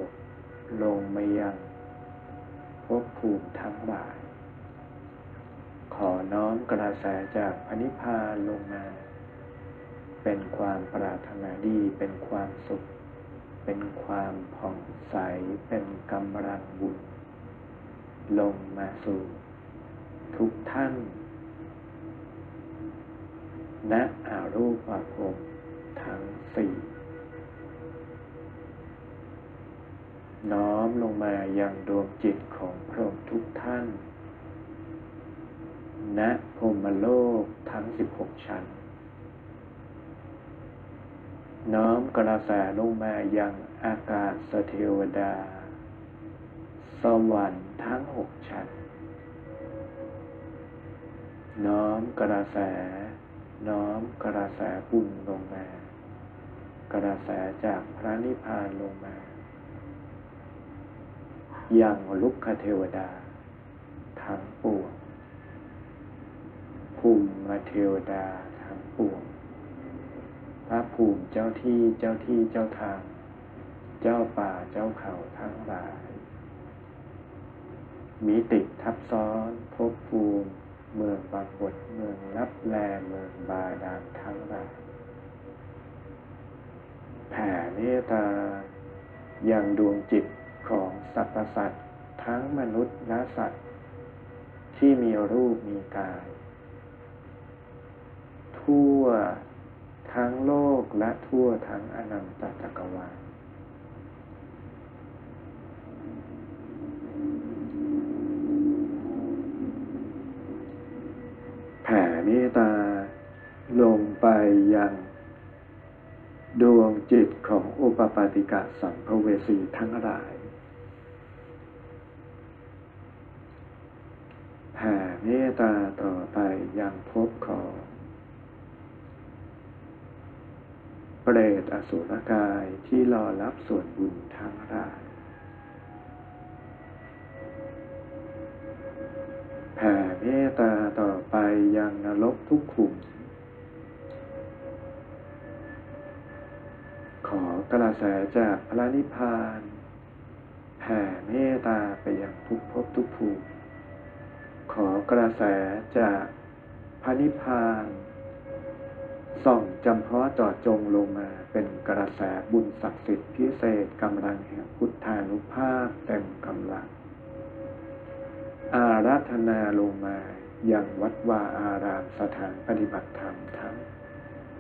A: ก ลงมายังภพภูมิทั้งหลาย ขอน้อมกระแสจากพระนิพพานลงมา เป็นความปรารถนาดีเป็นความสุข เป็นความผ่องใสเป็นกำลังบุญ ลงมาสู่ทุกท่าน ณอารูปภพทั้งสี่น้อมลงมายังดวงจิตของพรหมทุกท่าน ณพรมโลกทั้งสิบหกชั้น น้อมกระแสลงมายังอากาศสเทวดา สวรรค์ทั้งหกชั้น น้อมกระแส น้อมกระแสบุญลงมา กระแสจากพระนิพพานลงมา อย่างลุกคเทวดา ทั้งปวงภูมิเทวดาทั้งปวงพระภูมิเจ้าที่เจ้าที่เจ้าทาง เจ้าป่าเจ้าเขาทั้งหลายมีติดทับซ้อนภพภูมิ เมืองบางบทเมืองรับแลเมืองบาดาลทั้งหลายแผ่เมตตาอย่างดวงจิตของสรรพสัตว์ทั้งมนุษย์และสัตว์ ที่มีรูปมีกาย ทั่วทั้งโลกและทั่วทั้งอนันตจักรวาล แผ่เมตตา ลงไปยัง ดวงจิตของอุปปาติกะสัมภเวสีทั้งหลายแผ่เมตตาต่อไปยังภพของเปรตอสุรกายที่รอรับส่วนบุญทั้งหลายแผ่เมตตาต่อ ยังนรกทุกขุม ขอกระแสจากพระนิพพานแผ่เมตตาไปยังทุกภพทุกภูมิ ขอกระแสจากพระนิพพานส่องจำเพาะจอดจงลงมาเป็นกระแสบุญศักดิ์สิทธิ์พิเศษกำลังแห่งพุทธานุภาพเต็มกำลัง อาราธนาลงมา อย่างวัดวาอารามสถานปฏิบัติธรรมทั้ง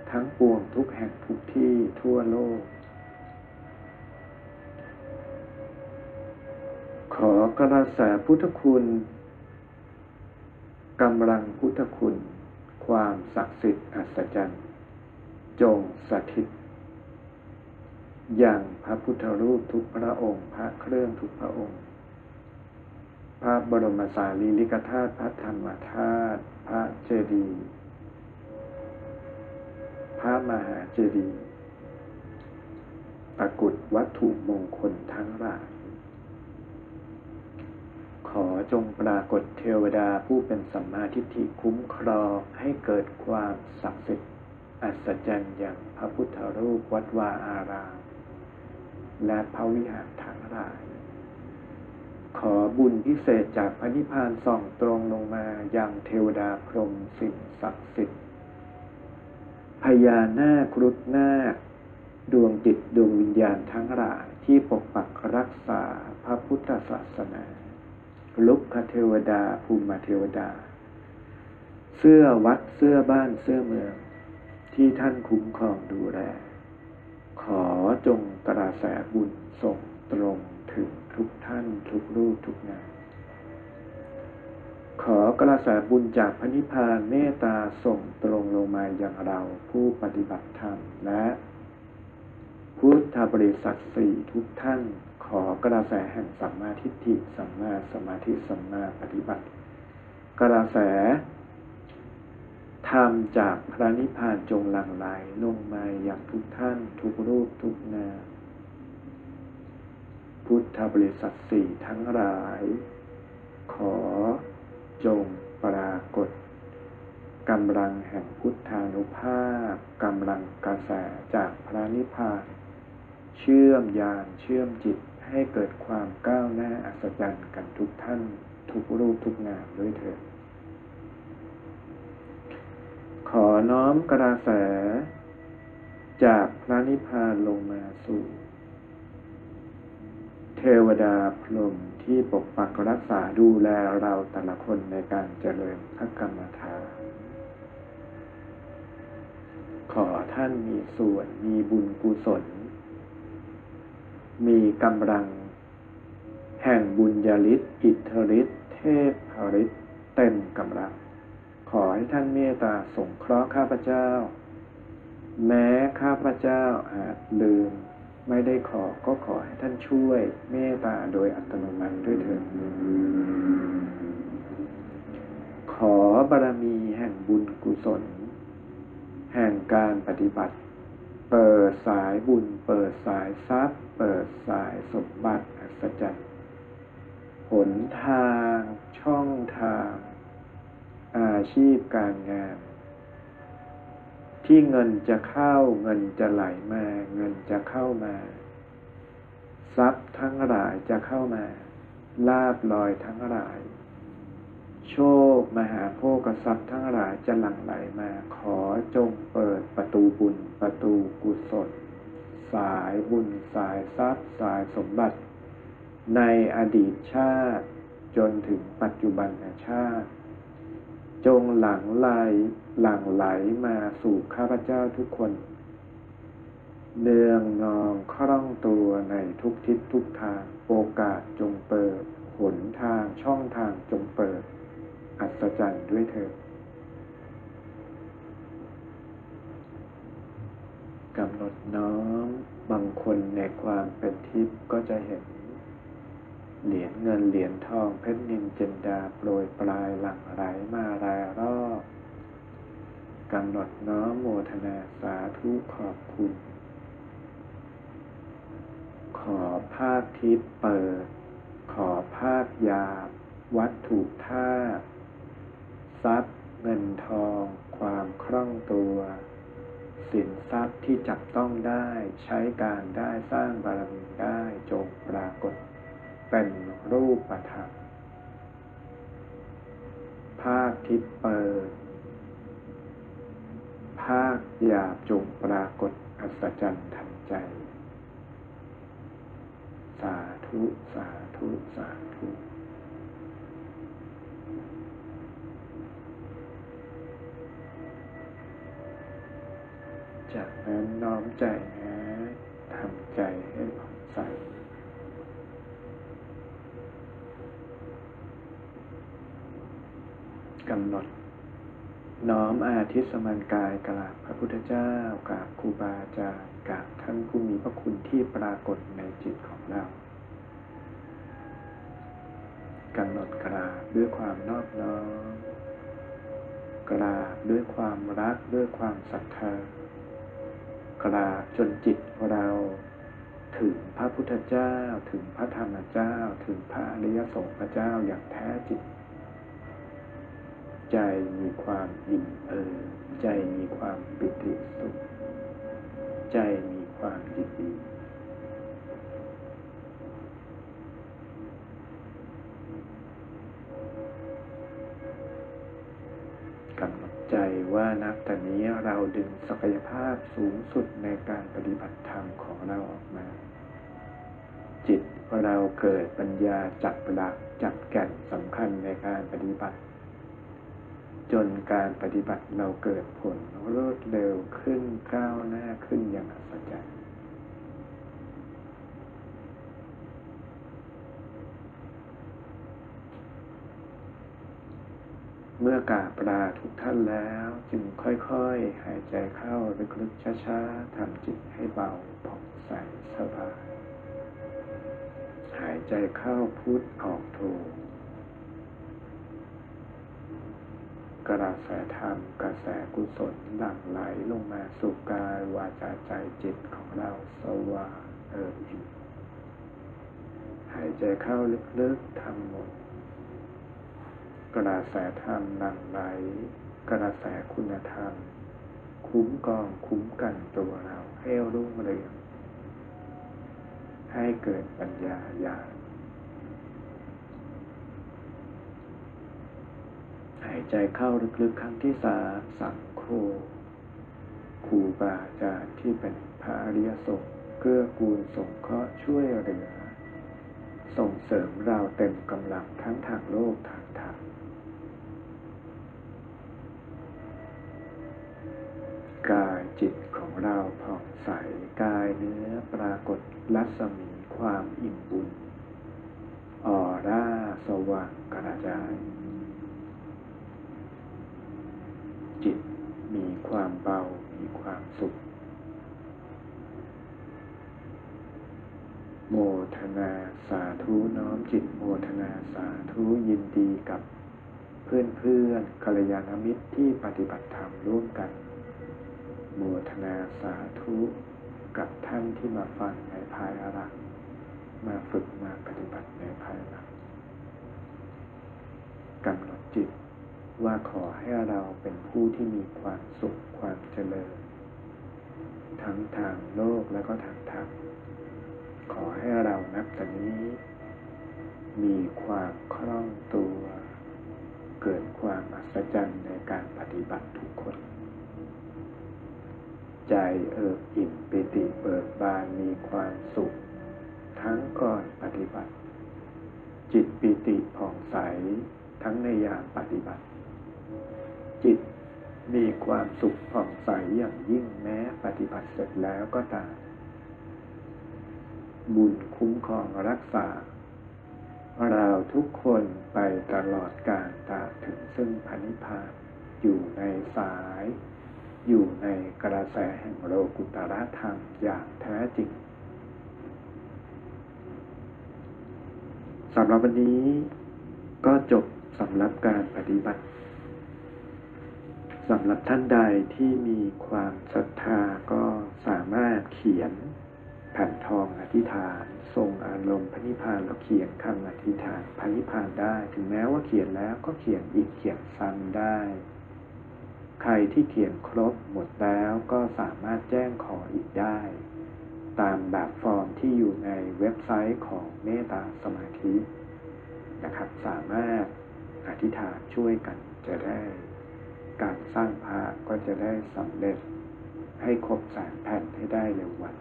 A: ทั้งปวงทุกแห่งทุกที่ทั่วโลก ขอกระแสพุทธคุณกำลังพุทธคุณ ความศักดิ์สิทธิ์อัศจรรย์ จงสถิต อย่างพระพุทธรูปทุกพระองค์ พระเครื่องทุกพระองค์ พระบรมสารีริกธาตุพระธรรมธาตุพระเจดีย์พระมหาเจดีย์ปรากฏวัตถุมงคลทั้งหลาย ขอจงปรากฏเทวดาผู้เป็นสัมมาทิฏฐิคุ้มครองให้เกิดความศักดิ์สิทธิ์อัศจรรย์อย่างพระพุทธรูปวัดวาอาราม และพระวิหารทั้งหลาย ขอบุญพิเศษจากพระนิพพานส่องตรงลงมาอยังเทวดาพรหมสิ่งศักดิ์สิทธิ์พญานาครุฑนาคดวงจิตดวงวิญญาณทั้งหลายที่ปกปักรักษาพระพุทธศาสนา ลุกคเทวดาภูมิเทวดา เสื้อวัดเสื้อบ้านเสื้อเมือง ที่ท่านคุ้มครองดูแล ขอจงกระแสบุญส่งตรงถึง ทุกท่าน ทุกรูปทุกนามขอกระแสบุญจากพระนิพพานเมตตาส่งตรงลงมาอย่างเราผู้ปฏิบัติธรรมและพุทธบริษัทสี่ทุกท่าน ขอกระแสแห่งสัมมาทิฏฐิสัมมาสมาธิสัมมาปฏิบัติ กระแสธรรมจากพระนิพพานจงหลั่งไหลลงมาอย่างทุกท่าน ทุกรูปทุกนาม พุทธบริษัทสี่ทั้งหลาย ขอจงปรากฏกำลังแห่งพุทธานุภาพกำลังกระแสจากพระนิพพาน เชื่อมยานเชื่อมจิตให้เกิดความก้าวหน้าอัศจรรย์กันทุกท่าน ทุกรูปทุกนามด้วยเถิดขอน้อมกระแสจากพระนิพพานลงมาสู่ เทวดาพรหมที่ปกปักรักษาดูแลเราแต่ละคนในการเจริญพระกรรมฐานขอท่านมีส่วนมีบุญกุศล มีกำลัง แห่งบุญญาลิศอิทธิฤทธิเทพฤทธิเต็มกำลัง ขอให้ท่านเมตตาสงเคราะห์ข้าพเจ้า แม้ข้าพเจ้าอาจลืม ไม่ได้ขอก็ขอให้ท่านช่วยเมตตาโดยอัตโนมัติด้วยเถิดขอบารมีแห่งบุญกุศล แห่งการปฏิบัติ เปิดสายบุญ เปิดสายทรัพย์ เปิดสายสมบัติอัศจรรย์หนทาง ช่องทาง อาชีพการงาน ที่เงินจะเข้าเงินจะไหลมา เงินจะเข้ามา ทรัพย์ทั้งหลายจะเข้ามา ลาบลอยทั้งหลาย โชคมหาโภกทรัพย์ทั้งหลายจะหลั่งไหลมา ขอจงเปิดประตูบุญประตูกุศล สายบุญสายทรัพย์สายสมบัติ ในอดีตชาติ จนถึงปัจจุบันชาติ จงหลั่งไหล หลั่งไหลมาสู่ข้าพเจ้าทุกคน เนืองนองคล่องตัวในทุกทิศทุกทาง โอกาสจงเปิด หนทางช่องทางจงเปิด อัศจรรย์ด้วยเธอกำหนดน้อมบางคนในความเป็นทิพย์ก็จะเห็น เหรียญเงินเหรียญทองเพชรนินจินดาโปรยปลายหลั่งไหลมา รายรอบ กำหนดน้อมโมทนาสาธุขอบคุณ ขอภาคทิพเปิด ขอภาคยาวัตถุธาตุทรัพย์เงินทอง ความคล่องตัว สินทรัพย์ที่จับต้องได้ใช้การได้สร้างบารมีได้จงปรากฏ เป็นรูปธรรมภาคทิศเปิด ภาคหยาบจงปรากฏอัศจรรย์ทันใจ สาธุ สาธุ สาธุจากนั้นน้อมใจนะทำใจให้ผ่องใสกำหนด น้อมอาทิตสมันกายกราบพระพุทธเจ้ากราบครูบาอาจารย์กราบท่านผู้มีพระคุณที่ปรากฏในจิตของเรากำหนดกราบด้วยความนอบน้อมกราบด้วยความรักด้วยความศรัทธากราบจนจิตเราถึงพระพุทธเจ้าถึงพระธรรมเจ้า ถึงพระอริยสงฆ์พระเจ้าอย่างแท้จริง ใจมีความอิ่มเอิบใจมีความปิติสุข ใจมีความยินดีกำหนดใจว่านับแต่นี้เราดึงศักยภาพสูงสุดในการปฏิบัติธรรมของเราออกมา จิตเราเกิดปัญญาจับหลักจับแก่นสำคัญในการปฏิบัติ จนการปฏิบัติเราเกิดผลรวดเร็วขึ้นก้าวหน้าขึ้นอย่างอัศจรรย์เมื่อกาปลาทุกท่านแล้วจึงค่อยๆ หายใจเข้าลึกๆช้าๆทำจิตให้เบาผ่องใสสบาย หายใจเข้าพุทออกโท กระแสธรรม กระแสกุศลหลั่งไหลลงมาสู่กายวาจาใจจิตของเราสว่างเอิบอิ่มหายใจเข้าลึกๆทำหมด กระแสธรรมหลั่งไหล กระแสคุณธรรม คุ้มกองคุ้มกันตัวเราให้รุ่งเรืองให้เกิดปัญญาญาณหายใจเข้าลึกๆครั้งที่สามสังโฆครูบาอาจารย์ที่เป็นพระอริยสงฆ์เกื้อกูลสงเคราะห์ช่วยเหลือ ส่งเสริมเราเต็มกำลังทั้งทางโลกทางธรรมกายจิตของเราผ่องใสกายเนื้อปรากฏรัศมีความอิ่มบุญออร่าสว่างกระจาย จิตมีความเบา มีความสุข โมทนาสาธุน้อมจิตโมทนาสาธุยินดีกับเพื่อนเพื่อนกัลยาณมิตรที่ปฏิบัติธรรมร่วมกัน โมทนาสาธุกับท่านที่มาฟังในภายหลังมาฝึกมาปฏิบัติในภายหลังกำหนดจิต ว่าขอให้เราเป็นผู้ที่มีความสุขความเจริญ ทั้งทางโลกและก็ทางธรรมขอให้เรานับแต่นี้ มีความคล่องตัว เกิดความอัศจรรย์ในการปฏิบัติทุกคน ใจเอิบอิ่มปิติเบิกบานมีความสุข ทั้งก่อนปฏิบัติ จิตปิติผ่องใสทั้งในยามปฏิบัติ จิตมีความสุขผ่องใสอย่างยิ่งแม้ปฏิบัติเสร็จแล้วก็ตามบุญคุ้มครองรักษา เราทุกคนไปตลอดกาลตาถึงซึ่งพันิพานอยู่ในสาย อยู่ในกระแสแห่งโลกุตระธรรมอย่างแท้จริงสำหรับวันนี้ก็จบสำหรับการปฏิบัติ สำหรับท่านใดที่มีความศรัทธาก็สามารถเขียนแผ่นทองอธิษฐานทรงอารมณ์พระนิพพานแล้วเขียนคำอธิษฐานพระนิพพานได้ ถึงแม้ว่าเขียนแล้วก็เขียนอีกเขียนซ้ำได้ ใครที่เขียนครบหมดแล้วก็สามารถแจ้งขออีกได้ ตามแบบฟอร์มที่อยู่ในเว็บไซต์ของเมตตาสมาธินะครับ สามารถอธิษฐานช่วยกันจะได้ การสร้างพระก็จะได้สำเร็จให้ครบสามแผ่นให้ได้เร็ววัน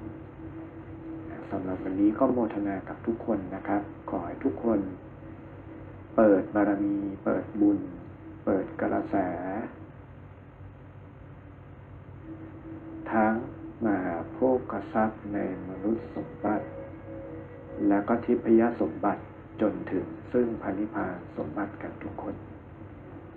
A: สำหรับวันนี้ก็โมทนากับทุกคนนะครับ ขอให้ทุกคน เปิดบารมี เปิดบุญ เปิดกระแส ทั้งมหาโภคทรัพย์ในมนุษย์สมบัติ และก็ทิพยสมบัติจนถึงซึ่งพันิพาสมบัติกันทุกคน